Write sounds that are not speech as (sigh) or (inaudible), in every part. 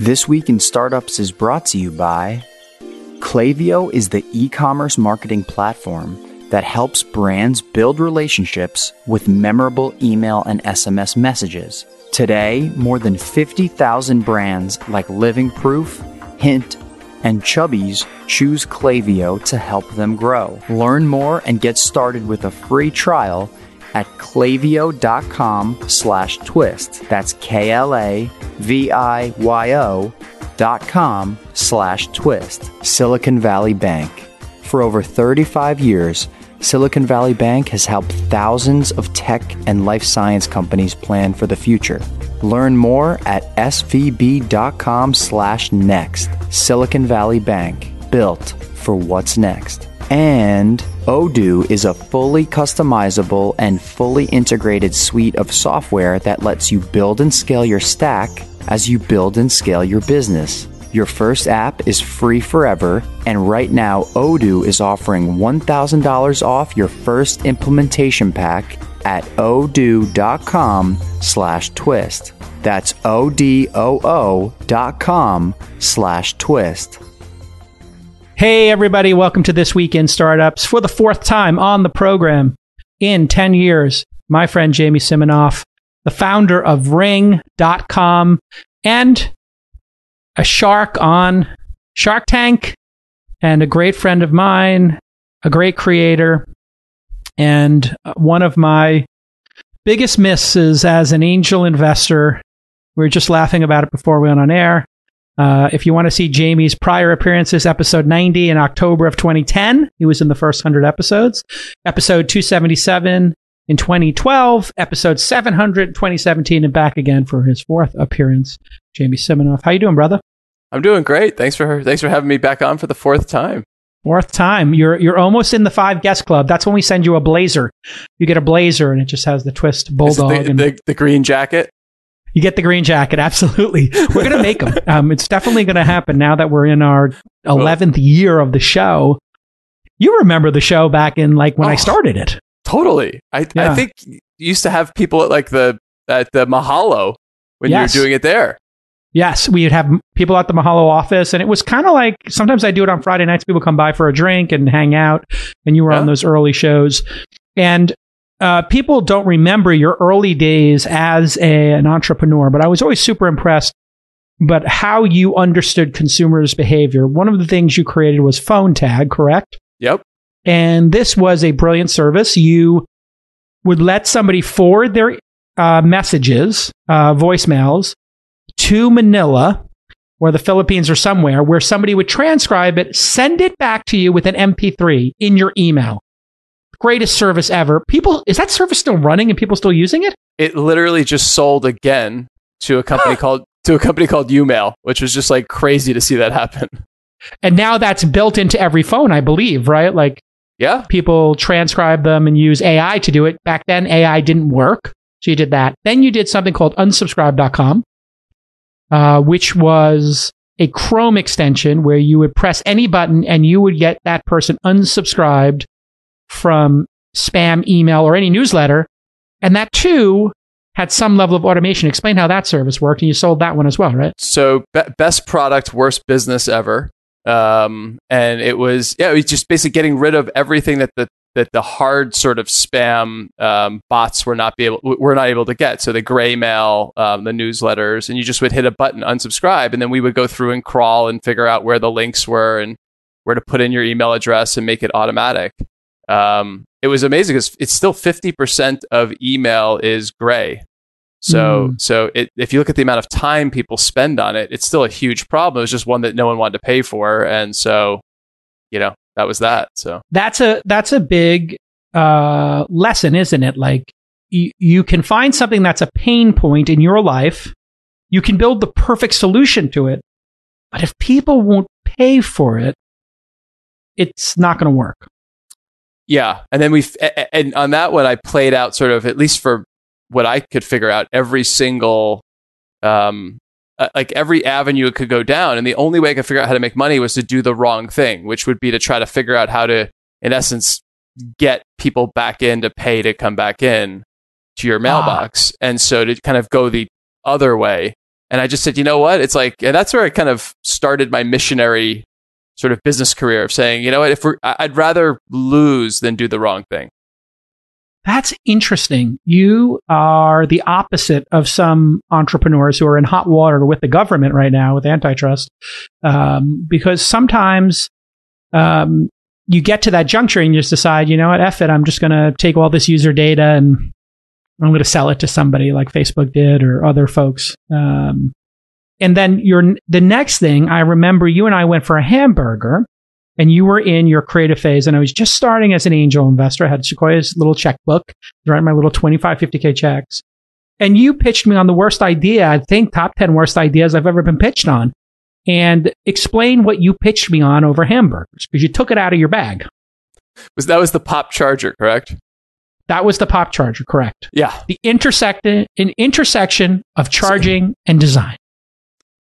This Week in Startups is brought to you by Klaviyo is the e-commerce marketing platform that helps brands build relationships with memorable email and SMS messages. Today, more than 50,000 brands like Living Proof, Hint, and Chubbies choose Klaviyo to help them grow. Learn more and get started with a free trial at klaviyo.com slash twist. That's K-L-A-V-I-Y-O dot com slash twist. Silicon Valley Bank. For over 35 years, Silicon Valley Bank has helped thousands of tech and life science companies plan for the future. Learn more at svb.com slash next. Silicon Valley Bank, built for what's next. And Odoo is a fully customizable and fully integrated suite of software that lets you build and scale your stack as you build and scale your business. Your first app is free forever, and right now Odoo is offering $1,000 off your first implementation pack at odoo.com slash twist. That's O-D-O-O dot com slash twist. Hey, everybody, welcome to This Week in Startups. For the fourth time on the program in 10 years, my friend Jamie Siminoff, the founder of Ring.com and a shark on Shark Tank, and a great friend of mine, a great creator, and one of my biggest misses as an angel investor. We were just laughing about it before we went on air. Uh, if you want to see Jamie's prior appearances, episode 90 in October of 2010, he was in the first 100 episodes. Episode 277 in 2012, episode 700 2017, and back again for his fourth appearance. Jamie Siminoff, how you doing, brother? I'm doing great. Thanks for thanks for having me back on for the fourth time. Fourth time. You're you're almost in the five guest club. That's when we send you a blazer. You get a blazer, and it just has the twist bulldog the, and the, the green jacket. You get the green jacket, (laughs) absolutely. We're going to make them. Um, it's definitely going to happen now that we're in our 11th year of the show. You remember the show back in like when Oh. I started it. Totally. I Yeah. I think you used to have people at like the at the Mahalo when Yes. you were doing it there. Yes, we'd have people at the Mahalo office, and it was kind of like sometimes I do it on Friday nights. People come by for a drink and hang out, and you were on those early shows. And uh, people don't remember your early days as a, an entrepreneur, but I was always super impressed. But how you understood consumers' behavior. One of the things you created was phone tag, correct? Yep. And this was a brilliant service. You would let somebody forward their uh, messages, uh, voicemails, to Manila or the Philippines or somewhere where somebody would transcribe it, send it back to you with an MP3 in your email. Greatest service ever. People, is that service still running and people still using it? It literally just sold again to a company called to a company called Umail, which was just like crazy to see that happen. And now that's built into every phone, I believe, right? Like Yeah. people transcribe them and use AI to do it. Back then, AI didn't work. So you did that. Then you did something called unsubscribe.com, uh, which was a Chrome extension where you would press any button and you would get that person unsubscribed from spam email or any newsletter. And that too had some level of automation. Explain how that service worked. And you sold that one as well, right? So be- best product, worst business ever. Um, and it was yeah, it was just basically getting rid of everything that the that the hard sort of spam um, bots were not be able were not able to get. So the gray mail, um, the newsletters, and you just would hit a button, unsubscribe, and then we would go through and crawl and figure out where the links were and where to put in your email address and make it automatic. Um, it was amazing because it's still fifty percent of email is gray. So, so it, if you look at the amount of time people spend on it, it's still a huge problem. It was just one that no one wanted to pay for, and so, you know, that was that. So, that's a that's a big uh, lesson, isn't it? Like you, you can find something that's a pain point in your life, you can build the perfect solution to it, but if people won't pay for it, it's not going to work. Yeah, and then we and on that one, I played out sort of at least for what I could figure out every single, um, uh, like every avenue it could go down, and the only way I could figure out how to make money was to do the wrong thing, which would be to try to figure out how to, in essence, get people back in to pay to come back in to your mailbox. And so to kind of go the other way And I just said, you know what? It's like, and that's where I kind of started my missionary sort of business career of saying, you know what? If we're, I'd rather lose than do the wrong thing. That's interesting. You are the opposite of some entrepreneurs who are in hot water with the government right now with antitrust, um, because sometimes um, you get to that juncture and you just decide, you know what, F it, I'm just going to take all this user data and I'm going to sell it to somebody like Facebook did or other folks. Um, and then your the next thing I remember, you and I went for a hamburger and you were in your creative phase and I was just starting as an angel investor. I had Sequoia's little checkbook, writing my little 25, 50K checks. And you pitched me on the worst idea, I think top 10 worst ideas I've ever been pitched on. And explain what you pitched me on over hamburgers because you took it out of your bag. Was that was the pop charger, correct? That was the pop charger, correct? Yeah. The intersect an intersection of charging and design.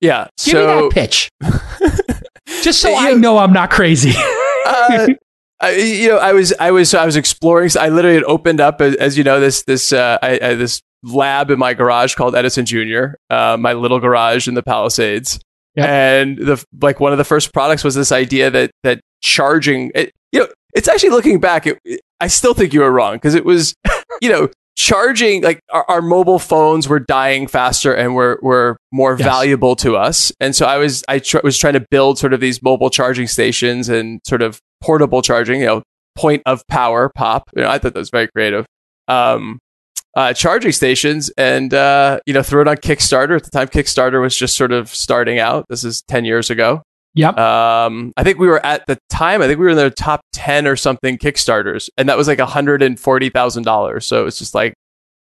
Yeah. Give so, me that pitch. (laughs) Just so I know I'm not crazy. (laughs) uh, (laughs) I, you know, I was, I was, I was exploring. I literally had opened up, as, as you know, this, this, uh, I, I, this lab in my garage called Edison Junior, uh, my little garage in the Palisades. Yep. And the like, one of the first products was this idea that that charging, it, you know, it's actually looking back. It, I still think you were wrong because it was, you know, charging like our, our, mobile phones were dying faster and were were more yes. valuable to us. And so i was i tr- was trying to build sort of these mobile charging stations and sort of portable charging you know point of power pop. You know i thought that was very creative. Um uh, charging stations and uh, you know threw it on kickstarter. At the time kickstarter was just sort of starting out. This is 10 years ago Yep. Um, I think we were at the time. I think we were in the top ten or something Kickstarters, and that was like hundred and forty thousand dollars. So it's just like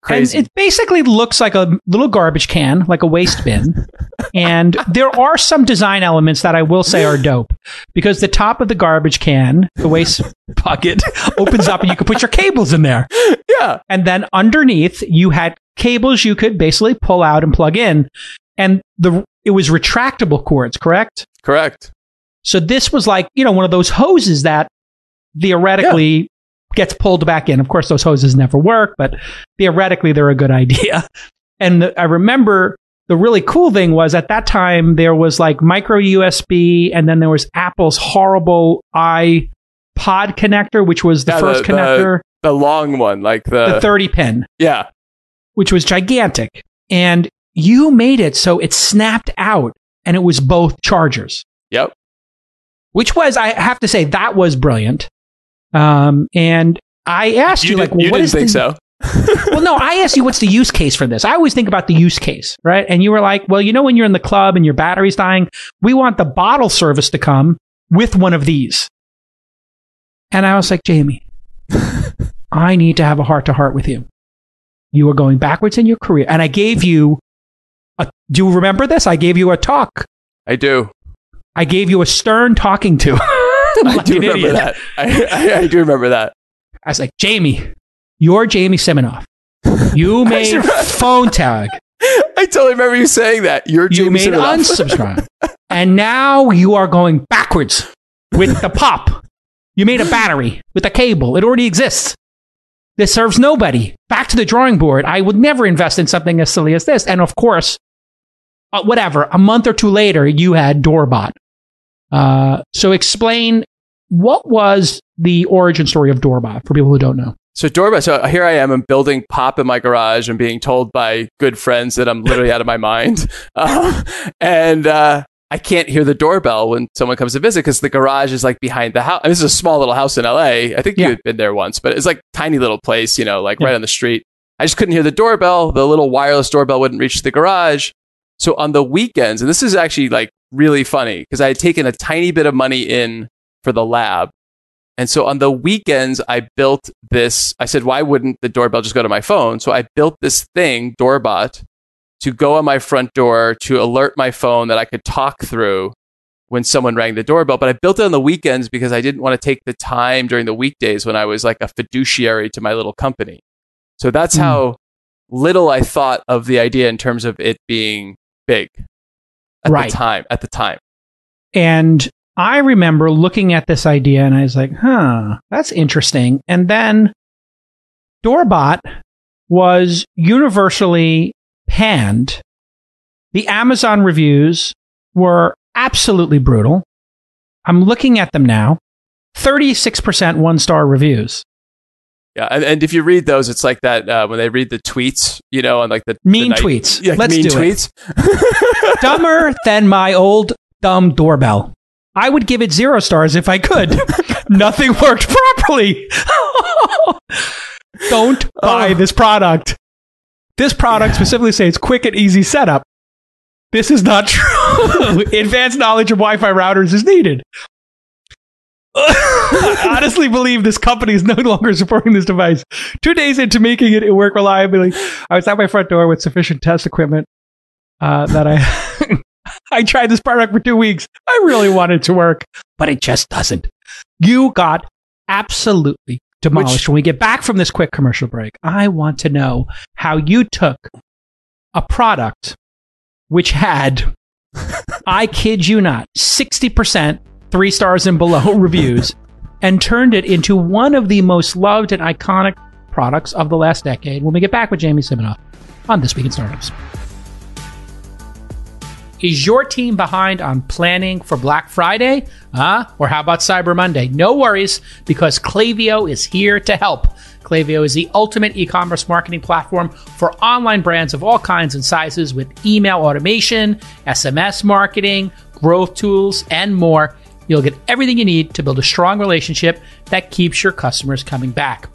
crazy. And it basically looks like a little garbage can, like a waste bin. (laughs) and there are some design elements that I will say are dope because the top of the garbage can, the waste bucket, (laughs) opens up and you can put your cables in there. (laughs) Yeah. And then underneath, you had cables you could basically pull out and plug in. And the it was retractable cords, correct? Correct. So this was like, you know, one of those hoses that theoretically yeah. gets pulled back in. Of course, those hoses never work, but theoretically they're a good idea. (laughs) And the, I remember the really cool thing was at that time there was like micro USB and then there was Apple's horrible iPod connector, which was the yeah, first the, connector. The, the long one, like the, the 30 pin. Yeah. Which was gigantic. And you made it so it snapped out and it was both chargers. Yep. Which was, I have to say, that was brilliant. Um, and I asked you, you like, you what didn't think the, so? (laughs) well, no, I asked you what's the use case for this. I always think about the use case, right? And you were like, well, you know, when you're in the club and your battery's dying, we want the bottle service to come with one of these. And I was like, Jamie, (laughs) I need to have a heart to heart with you. You are going backwards in your career. And I gave you a, do you remember this? I gave you a talk. I do. I gave you a stern talking to. (laughs) I do remember idiot. that. I, I, I, do remember that. I was like, Jamie, you're Jamie Siminoff. You (laughs) made (laughs) phone tag. I totally remember you saying that. You're you Jamie made unsubscribe, and now you are going backwards with the pop. You made a battery with a cable. It already exists. This serves nobody. Back to the drawing board. I would never invest in something as silly as this. And of course, uh, whatever, a month or two later, you had Doorbot. Uh, so explain what was the origin story of Doorbot for people who don't know. So Doorbot, so here I am, I'm building pop in my garage and being told by good friends that I'm literally out of my mind. Um, (laughs) and uh, I can't hear the doorbell when someone comes to visit because the garage is like behind the house. this is a small little house in LA. I think yeah. you had been there once, but it's like tiny little place, you know, like yeah. right on the street. I just couldn't hear the doorbell. The little wireless doorbell wouldn't reach the garage. So on the weekends, and this is actually like really funny because I had taken a tiny bit of money in for the lab. And so on the weekends, I built this. I said, why wouldn't the doorbell just go to my phone? So I built this thing, Doorbot, to go on my front door to alert my phone that I could talk through when someone rang the doorbell. But I built it on the weekends because I didn't want to take the time during the weekdays when I was like a fiduciary to my little company. So that's mm. how little I thought of the idea in terms of it being big at right. the time. At the time, and I remember looking at this idea and I was like, "Huh, that's interesting." And then Doorbot was universally panned The Amazon reviews were absolutely brutal. I'm looking at them now. 36% one star reviews. Yeah, and, and if you read those, it's like that uh, when they read the tweets, you know, and like the Mean the night- tweets. (laughs) Yeah, Let's mean do tweets. it. (laughs) Dumber than my old dumb doorbell. I would give it zero stars if I could. (laughs) Nothing worked properly. Don't buy Oh. this product. This product specifically says quick and easy setup. This is not true. Advanced knowledge of Wi Fi routers is needed. I honestly believe this company is no longer supporting this device. Two days into making it work reliably, I was at my front door with sufficient test equipment uh, that I (laughs) I tried this product for two weeks. I really wanted it to work, but it just doesn't. You got absolutely demolished. when we get back from this quick commercial break, I want to know how you took a product which had, (laughs) I kid you not, 60% three stars and below (laughs) reviews and turned it into one of the most loved and iconic products of the last decade when we get back with Jamie Siminoff on This Week in Startups. Is your team behind on planning for Black Friday? Huh? Or how about Cyber Monday? No worries, because Klaviyo is here to help. Klaviyo is the ultimate e commerce marketing platform for online brands of all kinds and sizes with email automation, SMS marketing, growth tools, and more. You'll get everything you need to build a strong relationship that keeps your customers coming back.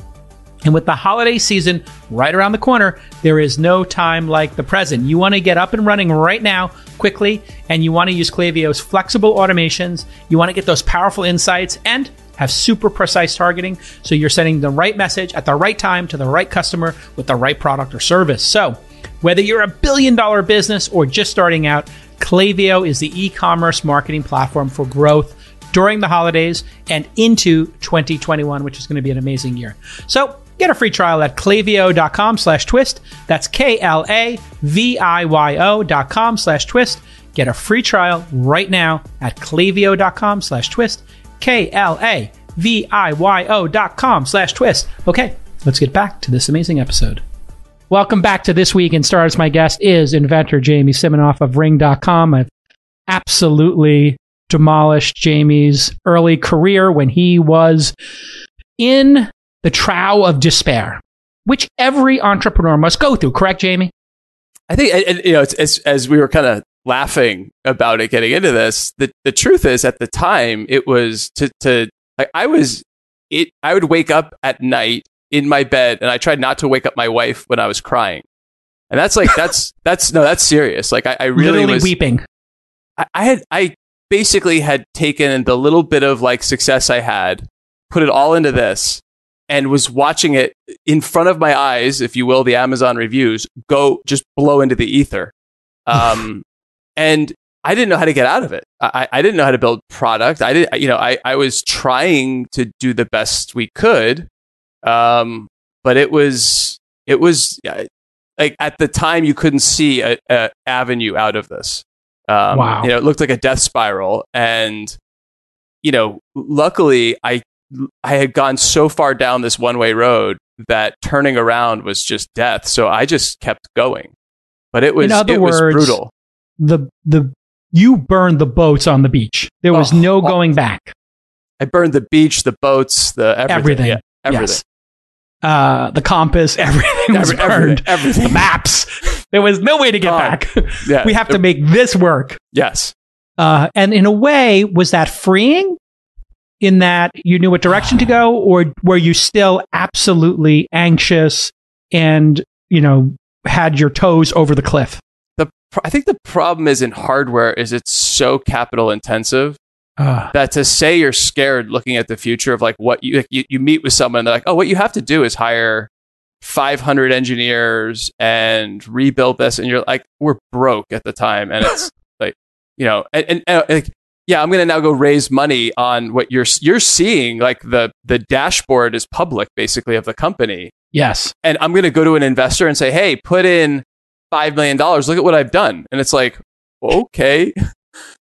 And with the holiday season right around the corner, there is no time like the present. You want to get up and running right now, quickly, and you want to use Klaviyo's flexible automations. You want to get those powerful insights and have super precise targeting so you're sending the right message at the right time to the right customer with the right product or service. So, whether you're a billion dollar business or just starting out, Klaviyo is the e commerce marketing platform for growth during the holidays and into 2021, which is going to be an amazing year. So get a free trial at klaviyo.com slash twist. That's K-L-A-V-I-Y-O dot com slash twist. Get a free trial right now at klaviyo.com slash twist. K-L-A-V-I-Y-O dot com slash twist. Okay, let's get back to this amazing episode. Welcome back to This Week in Stars. My guest is inventor Jamie Siminoff of Ring.com. I've absolutely demolished Jamie's early career when he was in the trough of despair, which every entrepreneur must go through. Correct, Jamie? I think, you know, it's, as, as we were kind of laughing about it getting into this, the, the truth is at the time it was to, to like, I was, it, I would wake up at night in my bed and I tried not to wake up my wife when I was crying. And that's like, that's, (laughs) that's, no, that's serious. Like, I, I really Literally was, weeping. I, I had, I basically had taken the little bit of like success I had, put it all into this, and was watching it in front of my eyes, if you will, the Amazon reviews go just blow into the ether. (laughs) Um, and I didn't know how to get out of it. I, I didn't know how to build product. I didn't, you know, I, I was trying to do the best we could. Um, but it was, it was like at the time you couldn't see a, a avenue out of this. Um, Wow. You know, it looked like a death spiral. And, you know, luckily I, I had gone so far down this one way road that turning around was just death. So I just kept going. But it was, In other it was brutal. The the you burned the boats on the beach. There was Oh, no oh. going back. I burned the beach, the boats, the everything. Everything. Yeah, everything. Yes. Uh, the compass, (laughs) everything was burned. everything. everything. The maps. There was no way to get Gone. back. (laughs) Yeah. we have to make this work. Yes. Uh, and in a way, was that freeing? In that you knew what direction to go, or were you still absolutely anxious and you know had your toes over the cliff? The pr- I think the problem is in hardware is it's so capital intensive Uh, that to say you're scared looking at the future of like what you like you, you meet with someone they're like oh what you have to do is hire 500 engineers and rebuild this and you're like we're broke at the time and it's (laughs) like you know and, and, and, like yeah i'm gonna now go raise money on what you're you're seeing like the the dashboard is public basically of the company. Yes. and i'm gonna go to an investor and say hey put in five million dollars look at what i've done. And it's like okay. (laughs)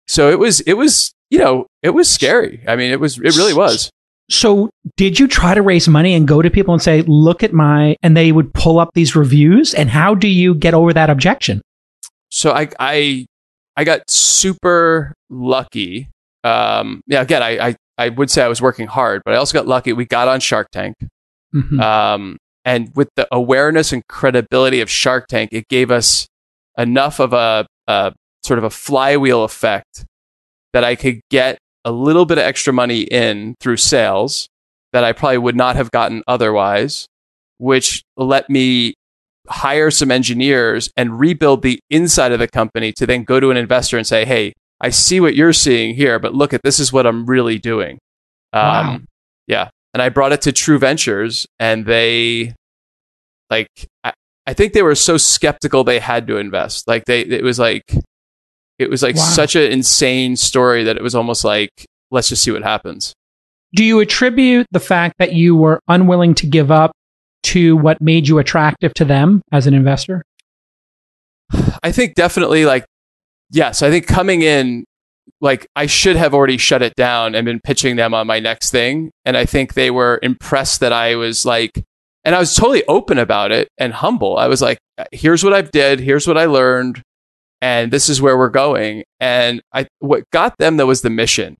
So it was it was you know it was scary. I mean it was it really was So, did you try to raise money and go to people and say, "Look at my," and they would pull up these reviews? And how do you get over that objection? so I I I got super lucky. Um, yeah, again, I, I I would say I was working hard, but I also got lucky. We got on Shark Tank. Mhm. Um, and with the awareness and credibility of Shark Tank, it gave us enough of a, a sort of a flywheel effect that I could get a little bit of extra money in through sales that I probably would not have gotten otherwise, which let me hire some engineers and rebuild the inside of the company to then go to an investor and say, Hey, I see what you're seeing here, but look at this is what I'm really doing. Um, Wow. Yeah. And I brought it to True Ventures and they like I, I think they were so skeptical they had to invest. Like they it was like it was like Wow. such an insane story that it was almost like let's just see what happens. Do you attribute the fact that you were unwilling to give up to what made you attractive to them as an investor? I think definitely like yes, I think coming in like I should have already shut it down and been pitching them on my next thing and I think they were impressed that I was like and I was totally open about it and humble. I was like here's what I've did, here's what I learned and this is where we're going and I what got them though was the mission.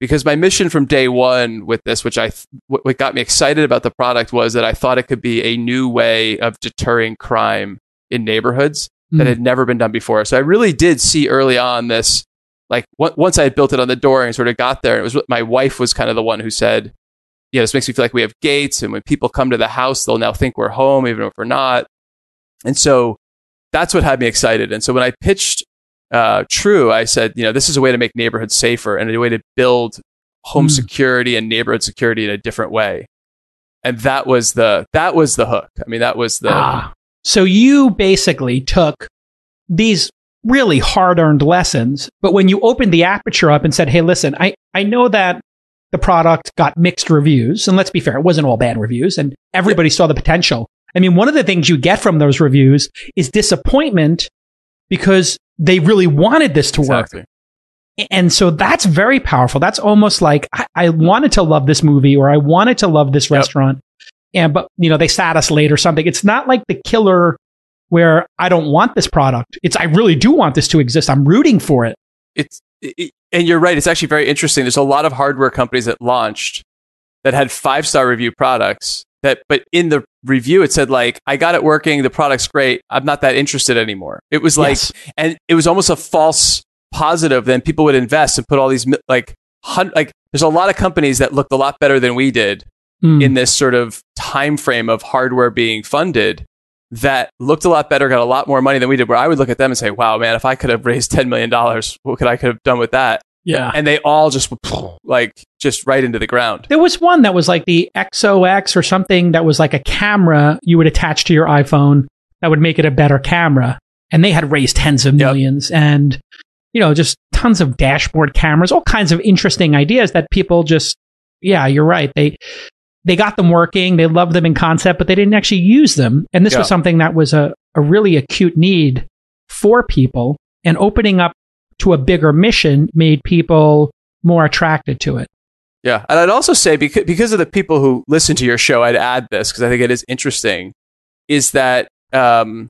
Because my mission from day 1 with this which I th- what got me excited about the product was that I thought it could be a new way of deterring crime in neighborhoods that Mm. had never been done before. So I really did see early on this, like w- once I had built it on the door and sort of got there, it was my wife was kind of the one who said, "Yeah, this makes me feel like we have gates, and when people come to the house, they'll now think we're home, even if we're not." And so that's what had me excited. And so when I pitched uh, True, I said, you know, this is a way to make neighborhoods safer and a way to build home Mm. security and neighborhood security in a different way. And that was the that was the hook. I mean, that was the Ah. So you basically took these really hard earned lessons, but when you opened the aperture up and said, Hey, listen, I, I know that the product got mixed reviews, and let's be fair, it wasn't all bad reviews, and everybody saw the potential. I mean, one of the things you get from those reviews is disappointment because they really wanted this to work. And so that's very powerful. That's almost like I, I wanted to love this movie or I wanted to love this Yep. restaurant. And but you know, they sat us late or something. It's not like the killer where I don't want this product. It's I really do want this to exist. I'm rooting for it. it's it, and you're right. It's actually very interesting. There's a lot of hardware companies that launched that had five star review products that, but in the review it said like, "I got it working. The product's great. I'm not that interested anymore." It was like, Yes. and it was almost a false positive. Then people would invest and put all these like, hun- like. There's a lot of companies that looked a lot better than we did Mm. in this sort of time frame of hardware being funded that looked a lot better, got a lot more money than we did. Where I would look at them and say, "Wow, man, if I could have raised ten million dollars, what could I could have done with that?" Yeah. And they all just (laughs) like just right into the ground. There was one that was like the XOX or something that was like a camera you would attach to your iPhone that would make it a better camera. And they had raised tens of Yep. millions and, you know, just tons of dashboard cameras, all kinds of interesting ideas that people just, yeah, you're right. They, they got them working. They loved them in concept, but they didn't actually use them. And this was something that was a, a really acute need for people and opening up to a bigger mission made people more attracted to it. Yeah, and I'd also say because because of the people who listen to your show, I'd add this because I think it is interesting. Is that um,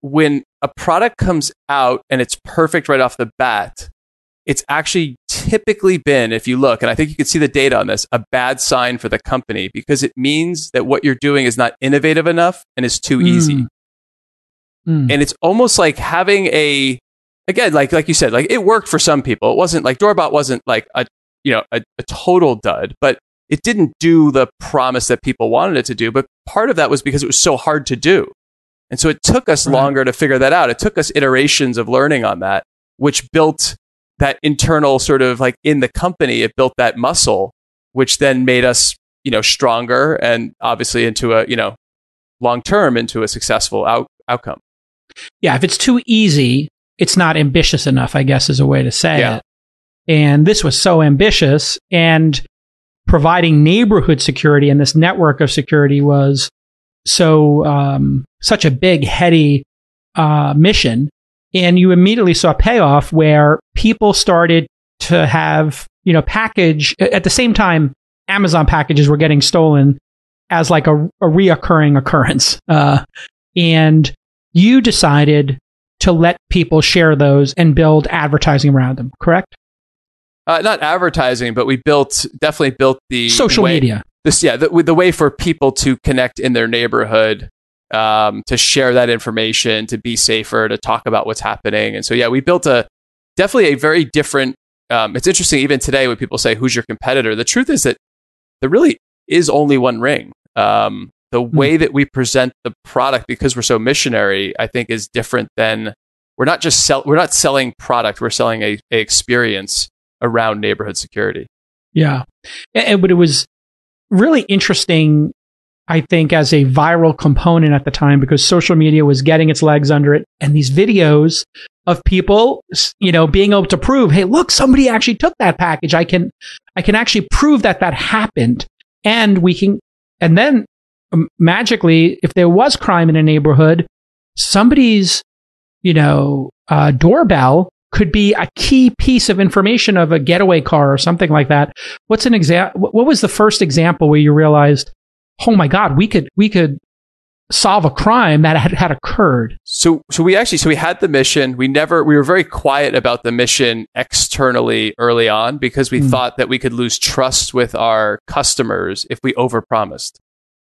when a product comes out and it's perfect right off the bat, it's actually typically been, if you look, and I think you can see the data on this, a bad sign for the company because it means that what you're doing is not innovative enough and is too easy. Mm. and it's almost like having a again like like you said like it worked for some people. It wasn't like doorbot wasn't like a you know a, a total dud but it didn't do the promise that people wanted it to do but part of that was because it was so hard to do. And so it took us Right. longer to figure that out. It took us iterations of learning on that which built that internal sort of like in the company it built that muscle which then made us you know stronger and obviously into a you know long term into a successful out- outcome. Yeah, if it's too easy, it's not ambitious enough, I guess is a way to say Yeah. it. And this was so ambitious and providing neighborhood security and this network of security was so um, such a big heady uh, mission and you immediately saw payoff where people started to have you know package at the same time amazon packages were getting stolen as like a, a reoccurring occurrence uh, and you decided to let people share those and build advertising around them, correct? Uh, not advertising, but we built definitely built the Social way, media. This yeah, the, the way for people to connect in their neighborhood, um, to share that information, to be safer, to talk about what's happening, and so yeah, we built a definitely a very different. Um, it's interesting even today when people say who's your competitor. The truth is that there really is only one ring. Um, the Hmm. way that we present the product because we're so missionary, I think, is different than we're not just sell we're not selling product. We're selling a, a experience around neighborhood security. Yeah. And, but it was really interesting, I think, as a viral component at the time because social media was getting its legs under it. And these videos of people, you know, being able to prove, hey, look, somebody actually took that package. I can, I can actually prove that that happened. And we can, and then magically, if there was crime in a neighborhood, somebody's, you know, uh, doorbell could be a key piece of information of a getaway car or something like that. What's an example? What was the first example where you realized, oh my God, we could we could solve a crime that had, had occurred? So so we actually so we had the mission. We never we were very quiet about the mission externally early on because we Hmm. thought that we could lose trust with our customers if we overpromised.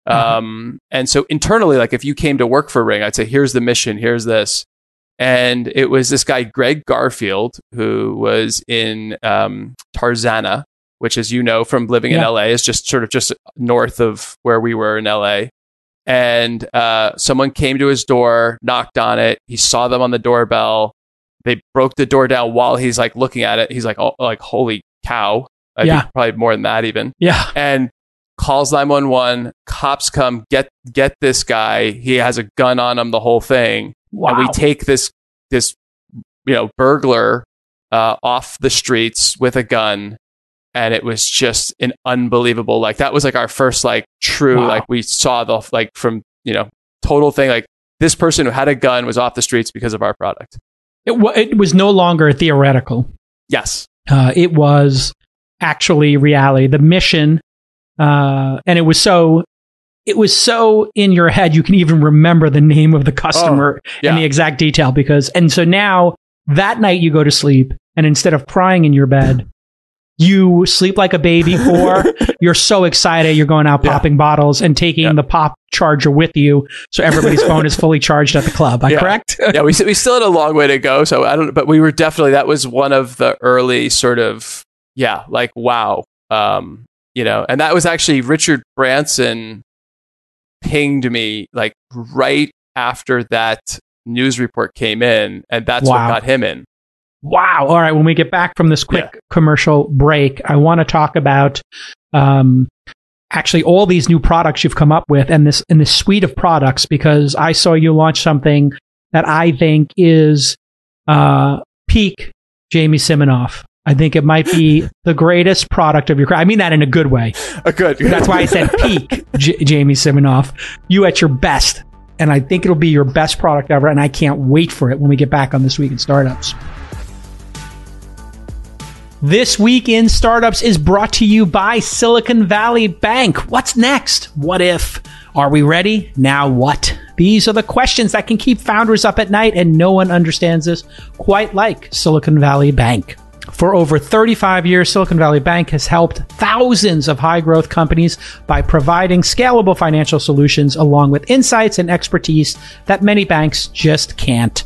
Mhm. Um, and so internally, like if you came to work for Ring, I'd say, here's the mission, here's this. And it was this guy, Greg Garfield, who was in um, Tarzana, which, as you know from living in LA, is just sort of just north of where we were in LA. And uh, someone came to his door, knocked on it. He saw them on the doorbell. They broke the door down while he's like looking at it. He's like, oh, like holy cow! I Yeah. probably more than that even Yeah. and calls 911 cops come get get this guy he has a gun on him the whole thing Wow. and we take this this you know burglar uh, off the streets with a gun and it was just an unbelievable like that was like our first like true Wow. like we saw the like from you know total thing like this person who had a gun was off the streets because of our product it, wa- it was no longer theoretical. yes Uh, it was actually reality. The mission, uh, and it was so. It was so in your head you can even remember the name of the customer yeah. and the exact detail because and so now that night you go to sleep and instead of crying in your bed you sleep like a baby (laughs) or you're so excited you're going out Yeah. popping bottles and taking Yeah. the pop charger with you so everybody's phone is fully charged at the club. I Yeah. correct? (laughs) yeah, we we still had a long way to go. So I don't, but we were definitely that was one of the early sort of yeah, like wow, um, you know, and that was actually Richard Branson pinged me like right after that news report came in, and that's Wow. what got him in. Wow. All right. When we get back from this quick commercial break, I want to talk about um, actually all these new products you've come up with and this and this suite of products because I saw you launch something that I think is uh, peak Jamie Siminoff. I think it might be the greatest product of your career. I mean that in a good way. Uh, good. That's why I said peak J- Jamie Siminoff. You at your best. And I think it'll be your best product ever. And I can't wait for it when we get back on This Week in Startups. This Week in Startups is brought to you by Silicon Valley Bank. What's next? What if? Are we ready? Now what? These are the questions that can keep founders up at night, and no one understands this quite like Silicon Valley Bank. For over 35 years, Silicon Valley Bank has helped thousands of high growth companies by providing scalable financial solutions along with insights and expertise that many banks just can't.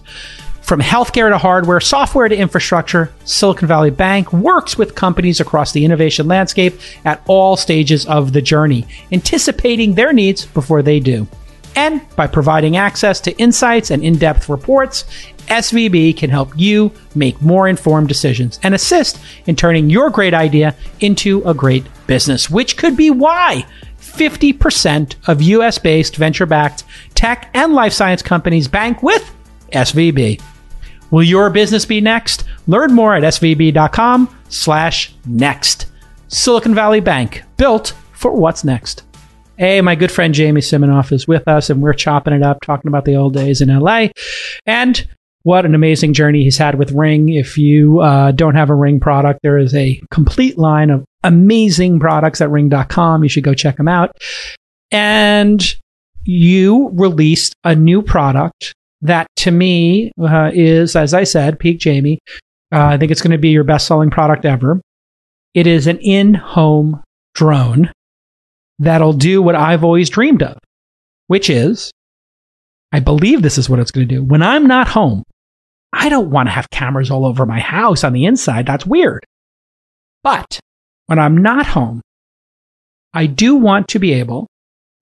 From healthcare to hardware, software to infrastructure, Silicon Valley Bank works with companies across the innovation landscape at all stages of the journey, anticipating their needs before they do. And by providing access to insights and in depth reports, SVB can help you make more informed decisions and assist in turning your great idea into a great business, which could be why 50% of US based venture backed tech and life science companies bank with SVB. Will your business be next? Learn more at svb.com slash next. Silicon Valley Bank, built for what's next. Hey, my good friend Jamie Siminoff is with us, and we're chopping it up, talking about the old days in LA. And what an amazing journey he's had with Ring. If you uh, don't have a Ring product, there is a complete line of amazing products at ring.com. You should go check them out. And you released a new product that to me uh, is, as I said, Peak Jamie. Uh, I think it's going to be your best selling product ever. It is an in home drone that'll do what I've always dreamed of, which is I believe this is what it's going to do. When I'm not home, I don't want to have cameras all over my house on the inside. That's weird. But when I'm not home, I do want to be able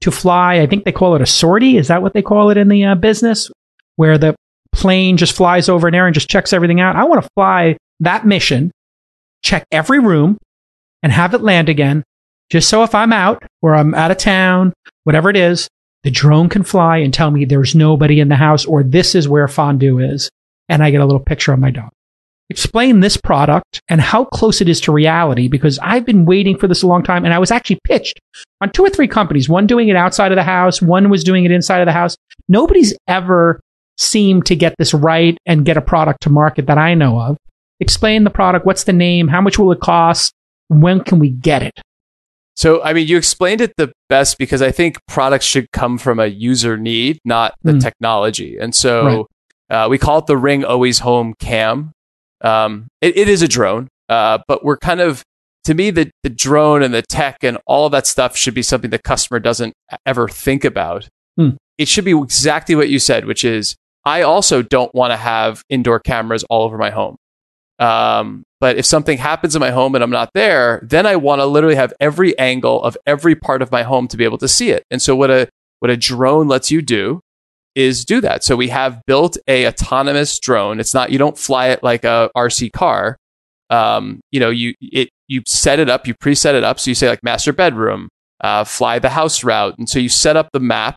to fly. I think they call it a sortie. Is that what they call it in the uh, business? Where the plane just flies over an area and just checks everything out. I want to fly that mission, check every room, and have it land again. Just so if I'm out or I'm out of town, whatever it is, the drone can fly and tell me there's nobody in the house or this is where fondue is. And I get a little picture of my dog. Explain this product and how close it is to reality because I've been waiting for this a long time and I was actually pitched on two or three companies, one doing it outside of the house, one was doing it inside of the house. Nobody's ever seemed to get this right and get a product to market that I know of. Explain the product. What's the name? How much will it cost? When can we get it? So, I mean, you explained it the best because I think products should come from a user need, not the mm. technology. And so right. uh, we call it the Ring Always Home Cam. Um, it, it is a drone, uh, but we're kind of, to me, the, the drone and the tech and all of that stuff should be something the customer doesn't ever think about. Mm. It should be exactly what you said, which is I also don't want to have indoor cameras all over my home. Um, but if something happens in my home and I'm not there, then I want to literally have every angle of every part of my home to be able to see it. And so what a what a drone lets you do is do that. So we have built a autonomous drone. It's not you don't fly it like a RC car. Um, you know, you it you set it up, you preset it up. So you say like master bedroom, uh, fly the house route, and so you set up the map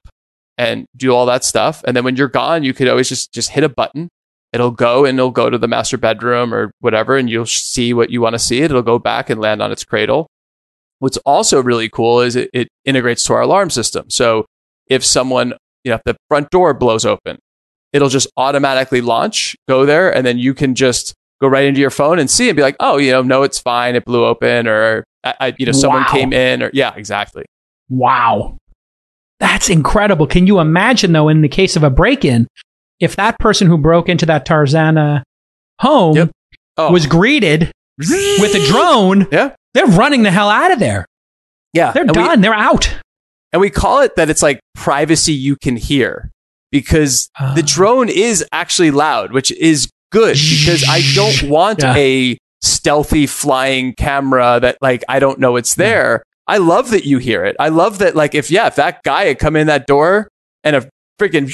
and do all that stuff. And then when you're gone, you could always just just hit a button it'll go and it'll go to the master bedroom or whatever, and you'll see what you want to see. It'll go back and land on its cradle. What's also really cool is it, it integrates to our alarm system. So if someone, you know, if the front door blows open, it'll just automatically launch, go there, and then you can just go right into your phone and see and be like, oh, you know, no, it's fine. It blew open, or I, you know, someone wow. came in, or yeah, exactly. Wow. That's incredible. Can you imagine, though, in the case of a break in, if that person who broke into that Tarzana home yep. oh. was greeted with a drone, yeah. they're running the hell out of there. Yeah. They're and done. We, they're out. And we call it that it's like privacy you can hear because uh, the drone is actually loud, which is good because I don't want yeah. a stealthy flying camera that like I don't know it's there. Yeah. I love that you hear it. I love that like if yeah, if that guy had come in that door and a freaking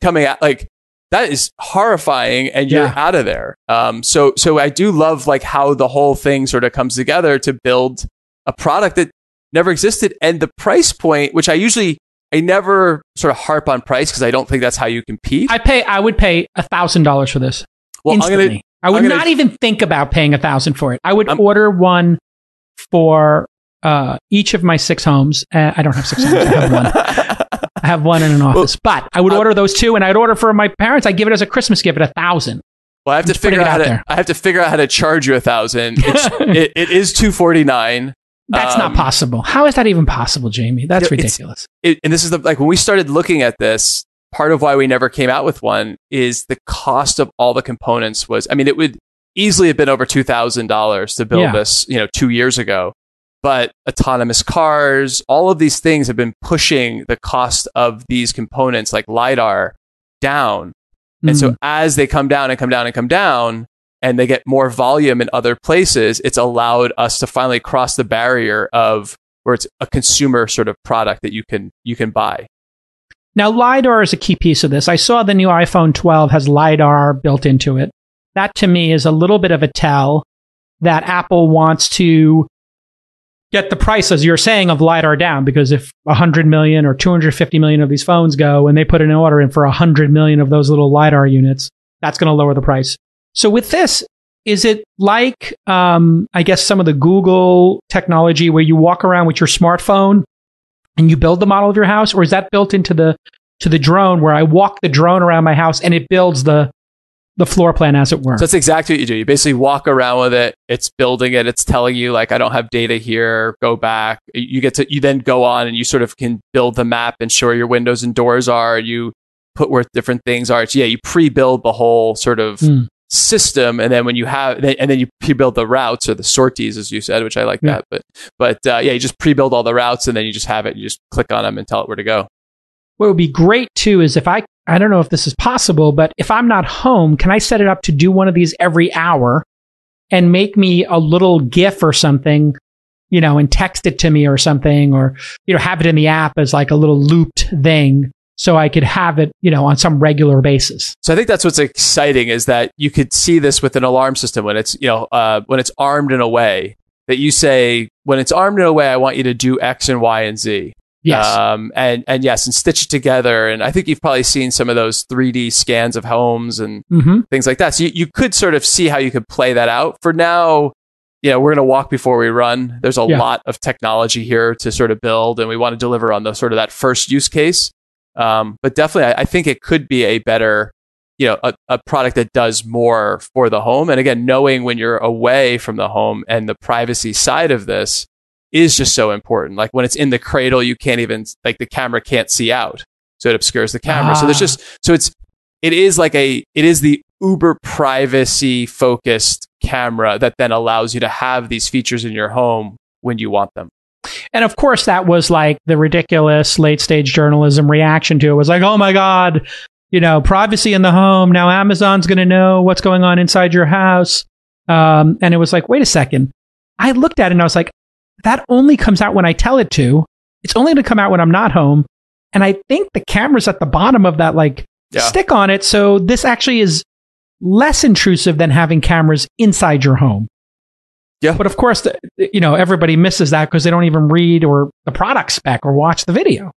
coming out like that is horrifying and you're yeah. out of there um, so so i do love like how the whole thing sort of comes together to build a product that never existed and the price point which i usually i never sort of harp on price because i don't think that's how you compete i pay i would pay a thousand dollars for this well instantly. Gonna, i would gonna, not even think about paying a thousand for it i would I'm, order one for uh, each of my six homes. Uh, I don't have six homes. I have one. (laughs) I have one in an office, well, but I would order those two, and I'd order for my parents. I'd give it as a Christmas gift at a thousand. Well, I have to figure out, how to. I have to figure out how to charge you a thousand. (laughs) it, it is two forty nine. That's um, not possible. How is that even possible, Jamie? That's ridiculous. It, and this is the like when we started looking at this. Part of why we never came out with one is the cost of all the components was. I mean, it would easily have been over two thousand dollars to build yeah. this. You know, two years ago but autonomous cars, all of these things have been pushing the cost of these components like LiDAR down. Mm-hmm. And so mm. as they come down and come down and come down, and they get more volume in other places, it's allowed us to finally cross the barrier of where it's a consumer sort of product that you can you can buy. Now LiDAR is a key piece of this. I saw the new iPhone 12 has LiDAR built into it. That to me is a little bit of a tell that Apple wants to get the price, as you're saying, of LiDAR down because if 100 million or 250 million of these phones go and they put an order in for 100 million of those little LiDAR units, that's going to lower the price. So with this, is it like, um, I guess, some of the Google technology where you walk around with your smartphone and you build the model of your house, or is that built into the to the drone where I walk the drone around my house and it builds the the floor plan, as it were. So that's exactly what you do. You basically walk around with it. It's building it. It's telling you like, I don't have data here. Go back. You get to, you then go on and you sort of can build the map and show where your windows and doors are. You, put where different things are. It's, yeah, you pre-build the whole sort of Mm. system, and then when you have, and then you pre-build the routes or the sorties, as you said, which I like Yeah. that. But but uh, yeah, you just pre-build all the routes, and then you just have it. You just click on them and tell it where to go. What would be great too is if I, I don't know if this is possible, but if I'm not home, can I set it up to do one of these every hour and make me a little GIF or something, you know, and text it to me or something, or, you know, have it in the app as like a little looped thing so I could have it, you know, on some regular basis. So I think that's what's exciting is that you could see this with an alarm system when it's you know uh, when it's armed in a way that you say when it's armed in a way I want you to do X and Y and Z. Yes. Um, and and yes, and stitch it together. And I think you've probably seen some of those 3D scans of homes and mm-hmm. things like that. So you, you could sort of see how you could play that out. For now, you know, we're going to walk before we run. There's a Yeah. lot of technology here to sort of build, and we want to deliver on the sort of that first use case. Um, but definitely, I, I think it could be a better, you know, a, a product that does more for the home. And again, knowing when you're away from the home and the privacy side of this is just so important. Like when it's in the cradle, you can't even like the camera can't see out, so it obscures the camera. So there's Ah. just so it's it is like a it is the uber privacy focused camera that then allows you to have these features in your home when you want them. And of course, that was like the ridiculous late stage journalism reaction to it was like, oh my God, you know, privacy in the home. Now Amazon's going to know what's going on inside your house. Um, and it was like, wait a second. I looked at it and I was like, that only comes out when I tell it to. It's only going to come out when I'm not home. And I think the camera's at the bottom of that like Yeah. stick on it. So this actually is less intrusive than having cameras inside your home. Yeah. But of course, the, you know, everybody misses that because they don't even read or the product spec or watch the video.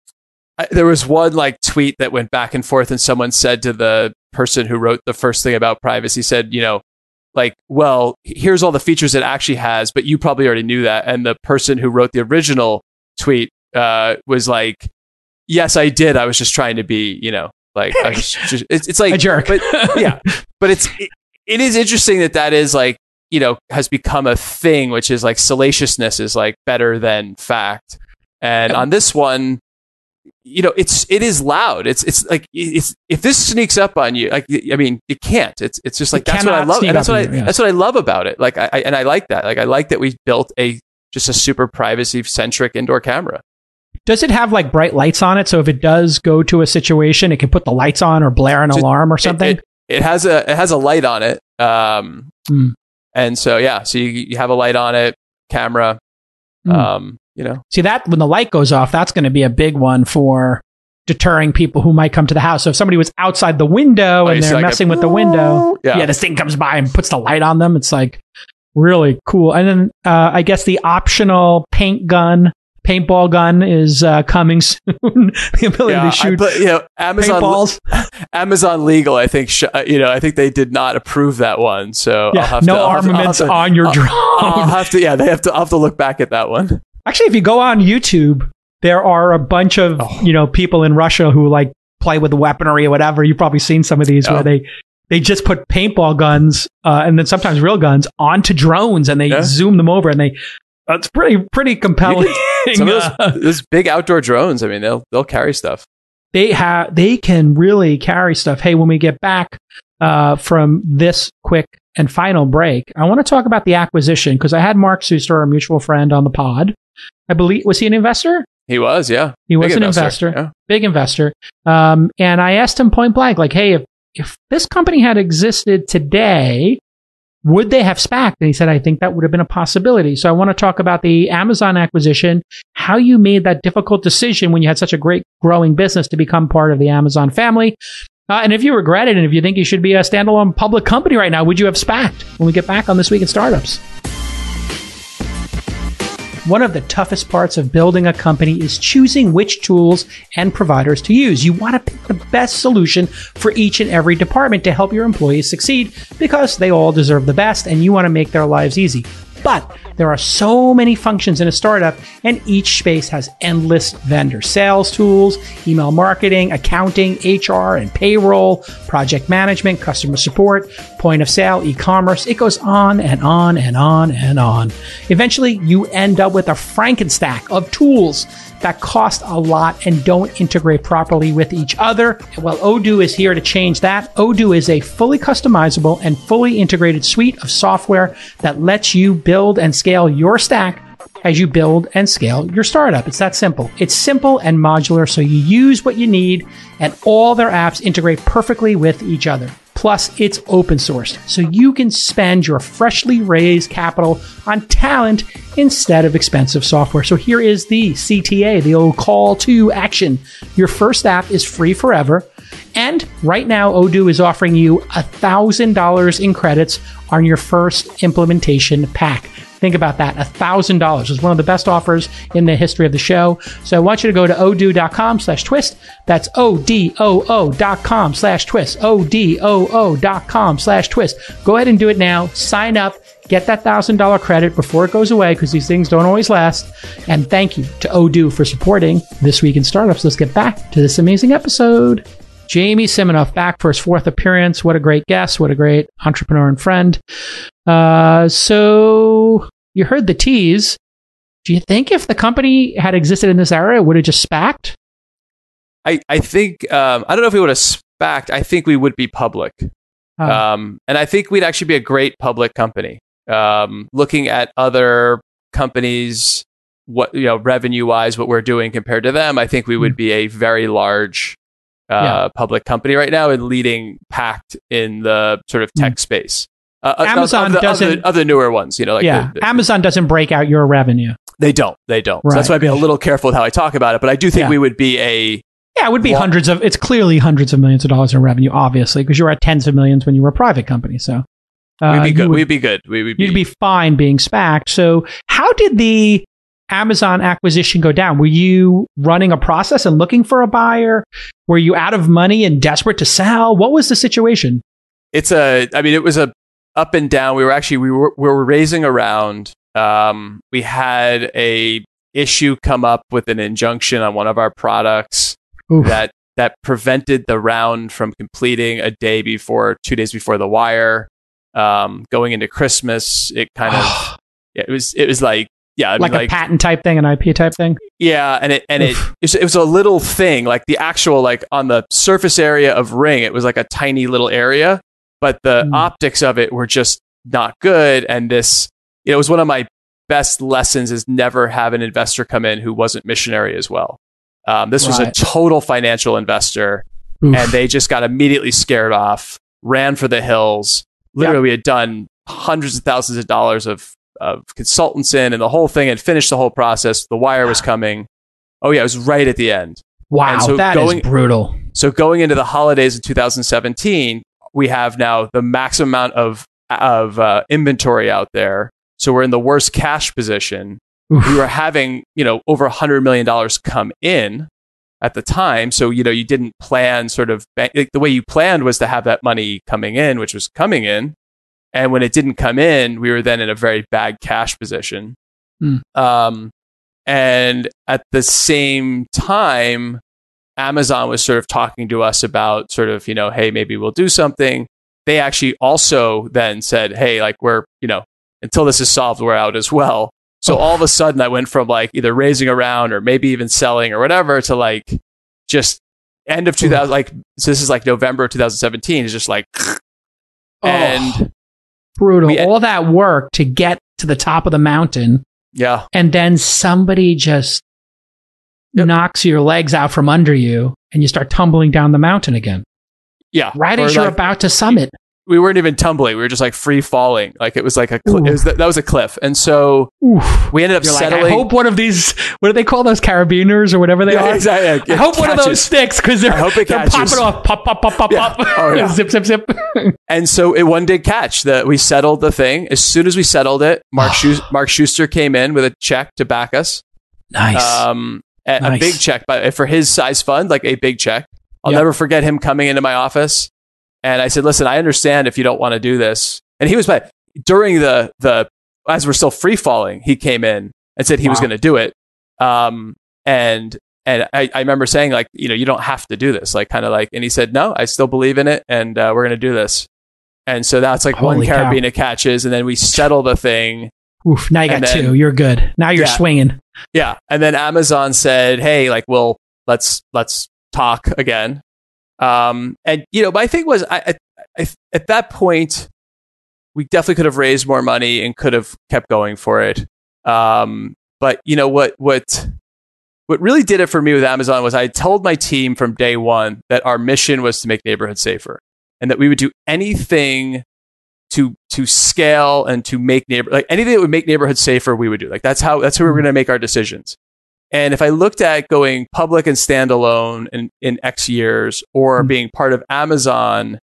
I, there was one like tweet that went back and forth, and someone said to the person who wrote the first thing about privacy, said, you know, like, well, here's all the features it actually has, but you probably already knew that. And the person who wrote the original tweet uh, was like, yes, I did. I was just trying to be, you know, like, I was (laughs) just, it's, it's like a jerk. But (laughs) yeah, but it's it, it is interesting that that is like you know has become a thing, which is like salaciousness is like better than fact. And on this one, you know, it's it is loud. It's it's like it's if this sneaks up on you, like I mean, it can't. It's it's just like It that's what I love. And that's what I you, that's what I love about it. Like I, I and I like that. Like I like that we built a just a super privacy centric indoor camera. Does it have like bright lights on it? So if it does go to a situation, it can put the lights on or blare an So alarm or something. It, it has a it has a light on it. Um, Hmm. and so yeah, so you you have a light on it, camera. Hmm. Um, you know, See that when the light goes off, that's going to be a big one for deterring people who might come to the house. So if somebody was outside the window Oh, and they're like a- messing with the window, Yeah. yeah, this thing comes by and puts the light on them. It's like really cool. And then uh, I guess the optional paint gun, paintball gun is uh, coming (laughs) soon. the ability yeah. to shoot but you know, Amazon paintballs. (laughs) Amazon legal. I think sh- uh, you know. I think they did not approve that one. So I'll Yeah, have no to, I'll have to- I'll armaments to- on your I'll- drone. I'll have to. Yeah, they have to. I'll have to look back at that one. Actually, if you go on YouTube, there are a bunch of Oh. you know people in Russia who like play with weaponry or whatever. You've probably seen some of these Yeah. where they they just put paintball guns uh, and then sometimes real guns onto drones and they Yeah. zoom them over and they. It's pretty pretty compelling. Some of Uh, those, those big outdoor drones. I mean, they'll they'll carry stuff. they have they can really carry stuff. Hey, when we get back uh, from this quick and final break, I want to talk about the acquisition because I had Mark Suster, our mutual friend, on the pod. I believe was he an investor? He was, yeah. He was Big an investor, Yeah. big investor. Um, and I asked him point blank, like, hey, if, if this company had existed today, would they have SPACed? And he said, I think that would have been a possibility. So I want to talk about the Amazon acquisition, how you made that difficult decision when you had such a great growing business to become part of the Amazon family. Uh, and if you regret it and if you think you should be a standalone public company right now, would you have SPACed when we get back on This Week in Startups? One of the toughest parts of building a company is choosing which tools and providers to use. You want to pick the best solution for each and every department to help your employees succeed because they all deserve the best and you want to make their lives easy. But there are so many functions in a startup, and each space has endless vendor sales tools, email marketing, accounting, HR, and payroll, project management, customer support, point of sale, e commerce. It goes on and on and on and on. Eventually, you end up with a Frankenstack of tools that cost a lot and don't integrate properly with each other. Well, Odoo is here to change that. Odoo is a fully customizable and fully integrated suite of software that lets you build and scale your stack as you build and scale your startup. It's that simple. It's simple and modular, so you use what you need, and all their apps integrate perfectly with each other. Plus, it's open source, so you can spend your freshly raised capital on talent instead of expensive software. So here is the CTA, the old call to action. Your first app is free forever. And right now, Odoo is offering you $1,000 in credits on your first implementation pack. Think about that. $1,000 is one of the best offers in the history of the show. So I want you to go to odoo.com slash twist. That's O-D-O-O dot com slash twist. O-D-O-O dot com slash twist. Go ahead and do it now. Sign up. Get that $1,000 credit before it goes away because these things don't always last. And thank you to Odoo for supporting This Week in Startups. Let's get back to this amazing episode. Jamie Siminoff back for his fourth appearance. What a great guest. What a great entrepreneur and friend. Uh, so you heard the tease. Do you think if the company had existed in this era, it would have just SPACed? I, I think, um, I don't know if we would have SPACed. I think we would be public. Uh, Um, and I think we'd actually be a great public company. Um, looking at other companies, what you know, revenue wise, what we're doing compared to them, I think we would be a very large uh. Yeah. public company right now and leading packed in the sort of tech space. Uh, Amazon of, the, doesn't- of the newer ones, you know, like yeah, the- the- Amazon doesn't break out your revenue. they don't, they don't. So that's why I'm being a little careful with how I talk about it. But I do think Yeah. we would be a Yeah, it would be Well- hundreds of. It's clearly hundreds of millions of dollars in revenue, obviously, because you were at tens of millions when you were a private company. So uh, we'd be good. would- we'd be good. We would be, you'd be fine being SPACed. So, how did the Amazon acquisition go down? Were you running a process and looking for a buyer? Were you out of money and desperate to sell? What was the situation? it's a i mean it was a up and down we were actually we were, we were raising around um, we had a issue come up with an injunction on one of our products Oof. that that prevented the round from completing a day before two days before the wire um, going into christmas it kind of (sighs) it was it was like yeah mean, like, a patent type thing, an IP type thing. yeah, and it and it, it was, a little thing, like the actual like on the surface area of Ring, it was like a tiny little area, but the Mm. optics of it were just not good. And this, it was one of my best lessons: is never have an investor come in who wasn't missionary as well. Um, this was a total financial investor, Oof. and they just got immediately scared off, ran for the hills. Literally, we had done hundreds of thousands of dollars of, of consultants in and the whole thing and finished the whole process. The wire was coming. Oh, yeah, it was right at the end. wow, and so that is going- brutal. So going into the holidays in 2017, we have now the maximum amount of, of uh, inventory out there. So we're in the worst cash position. Oof. We were having, you know, over $100 million come in at the time. So, you know, you didn't plan sort of, bank, like the way you planned was to have that money coming in, which was coming in. And when it didn't come in, we were then in a very bad cash position. Hmm. Um, and at the same time, Amazon was sort of talking to us about sort of, you know, hey, maybe we'll do something. They actually also then said, hey, like we're, you know, until this is solved, we're out as well. So Oh. all of a sudden, I went from like either raising around or maybe even selling or whatever to like just end of 2000, like, so this is like November 2017 is just like, and oh, brutal. All that work to get to the top of the mountain, yeah, and then somebody just Yep. knocks your legs out from under you, and you start tumbling down the mountain again. yeah. Right Or as you're like- about to summit. We weren't even tumbling. We were just like free falling. Like it was like a, cl- was, that was a cliff. And so Oof. we ended up You're like, settling. I hope one of these, what do they call those carabiners or whatever they Yeah, are? exactly. (laughs) I hope one of those sticks because they're, hope it they're popping off, pop, pop, pop, pop, Yeah. pop. Oh, (laughs) yeah. zip, zip, zip. (laughs) And so it one did catch that we settled the thing. As soon as we settled it, Mark, (sighs) Schus- Mark Suster came in with a check to back us. nice. Um, a, Nice. a big check, but for his size fund, like a big check. I'll Yeah. never forget him coming into my office. And I said, listen, I understand if you don't want to do this. And he was, but during the, the, as we're still free falling, he came in and said he was going to do it. Um, and, and I, I remember saying like, you know, you don't have to do this, like kind of like, and he said, no, I still believe in it. And, uh, we're going to do this. And so that's like one Holy cow. carabiner catches and then we settle the thing. Oof, now you got then- two. You're good. Now you're Yeah. swinging. Yeah, and then Amazon said, "Hey, like, well, let's let's talk again." Um, and you know, my thing was, I, I, at that point, we definitely could have raised more money and could have kept going for it. Um, but you know what what what really did it for me with Amazon was I told my team from day one that our mission was to make neighborhoods safer, and that we would do anything to to scale and to make neighbor like anything that would make neighborhoods safer we would do. Like that's how that's how we were going to make our decisions and if i looked at going public and standalone in, in x years or Mm. being part of amazon